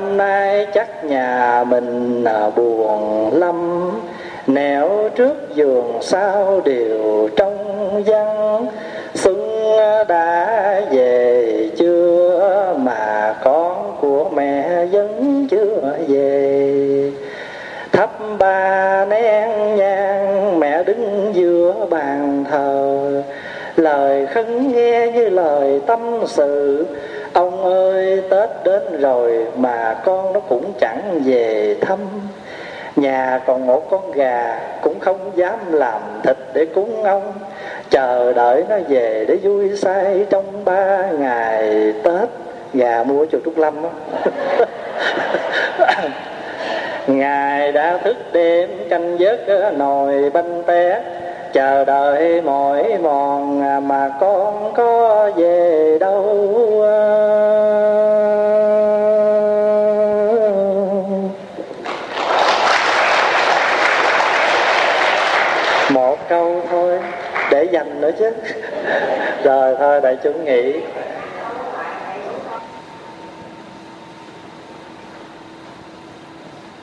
năm nay chắc nhà mình buồn lắm. Nẻo trước giường sao đều trong văn Xuân đã về chưa mà con của mẹ vẫn chưa về. Thắp ba nén nhang, mẹ đứng giữa bàn thờ. Lời khấn nghe như lời tâm sự Ông ơi, Tết đến rồi mà con nó cũng chẳng về thăm. Nhà còn một con gà, cũng không dám làm thịt để cúng ông. Chờ đợi nó về để vui say trong ba ngày Tết. Gà mua chùa Trúc Lâm đó. Ngài đã thức đêm, canh giấc nồi bánh té chờ đợi mỏi mòn mà con có về đâu. Một câu thôi, để dành nữa chứ. Rồi thôi, đại chúng nghĩ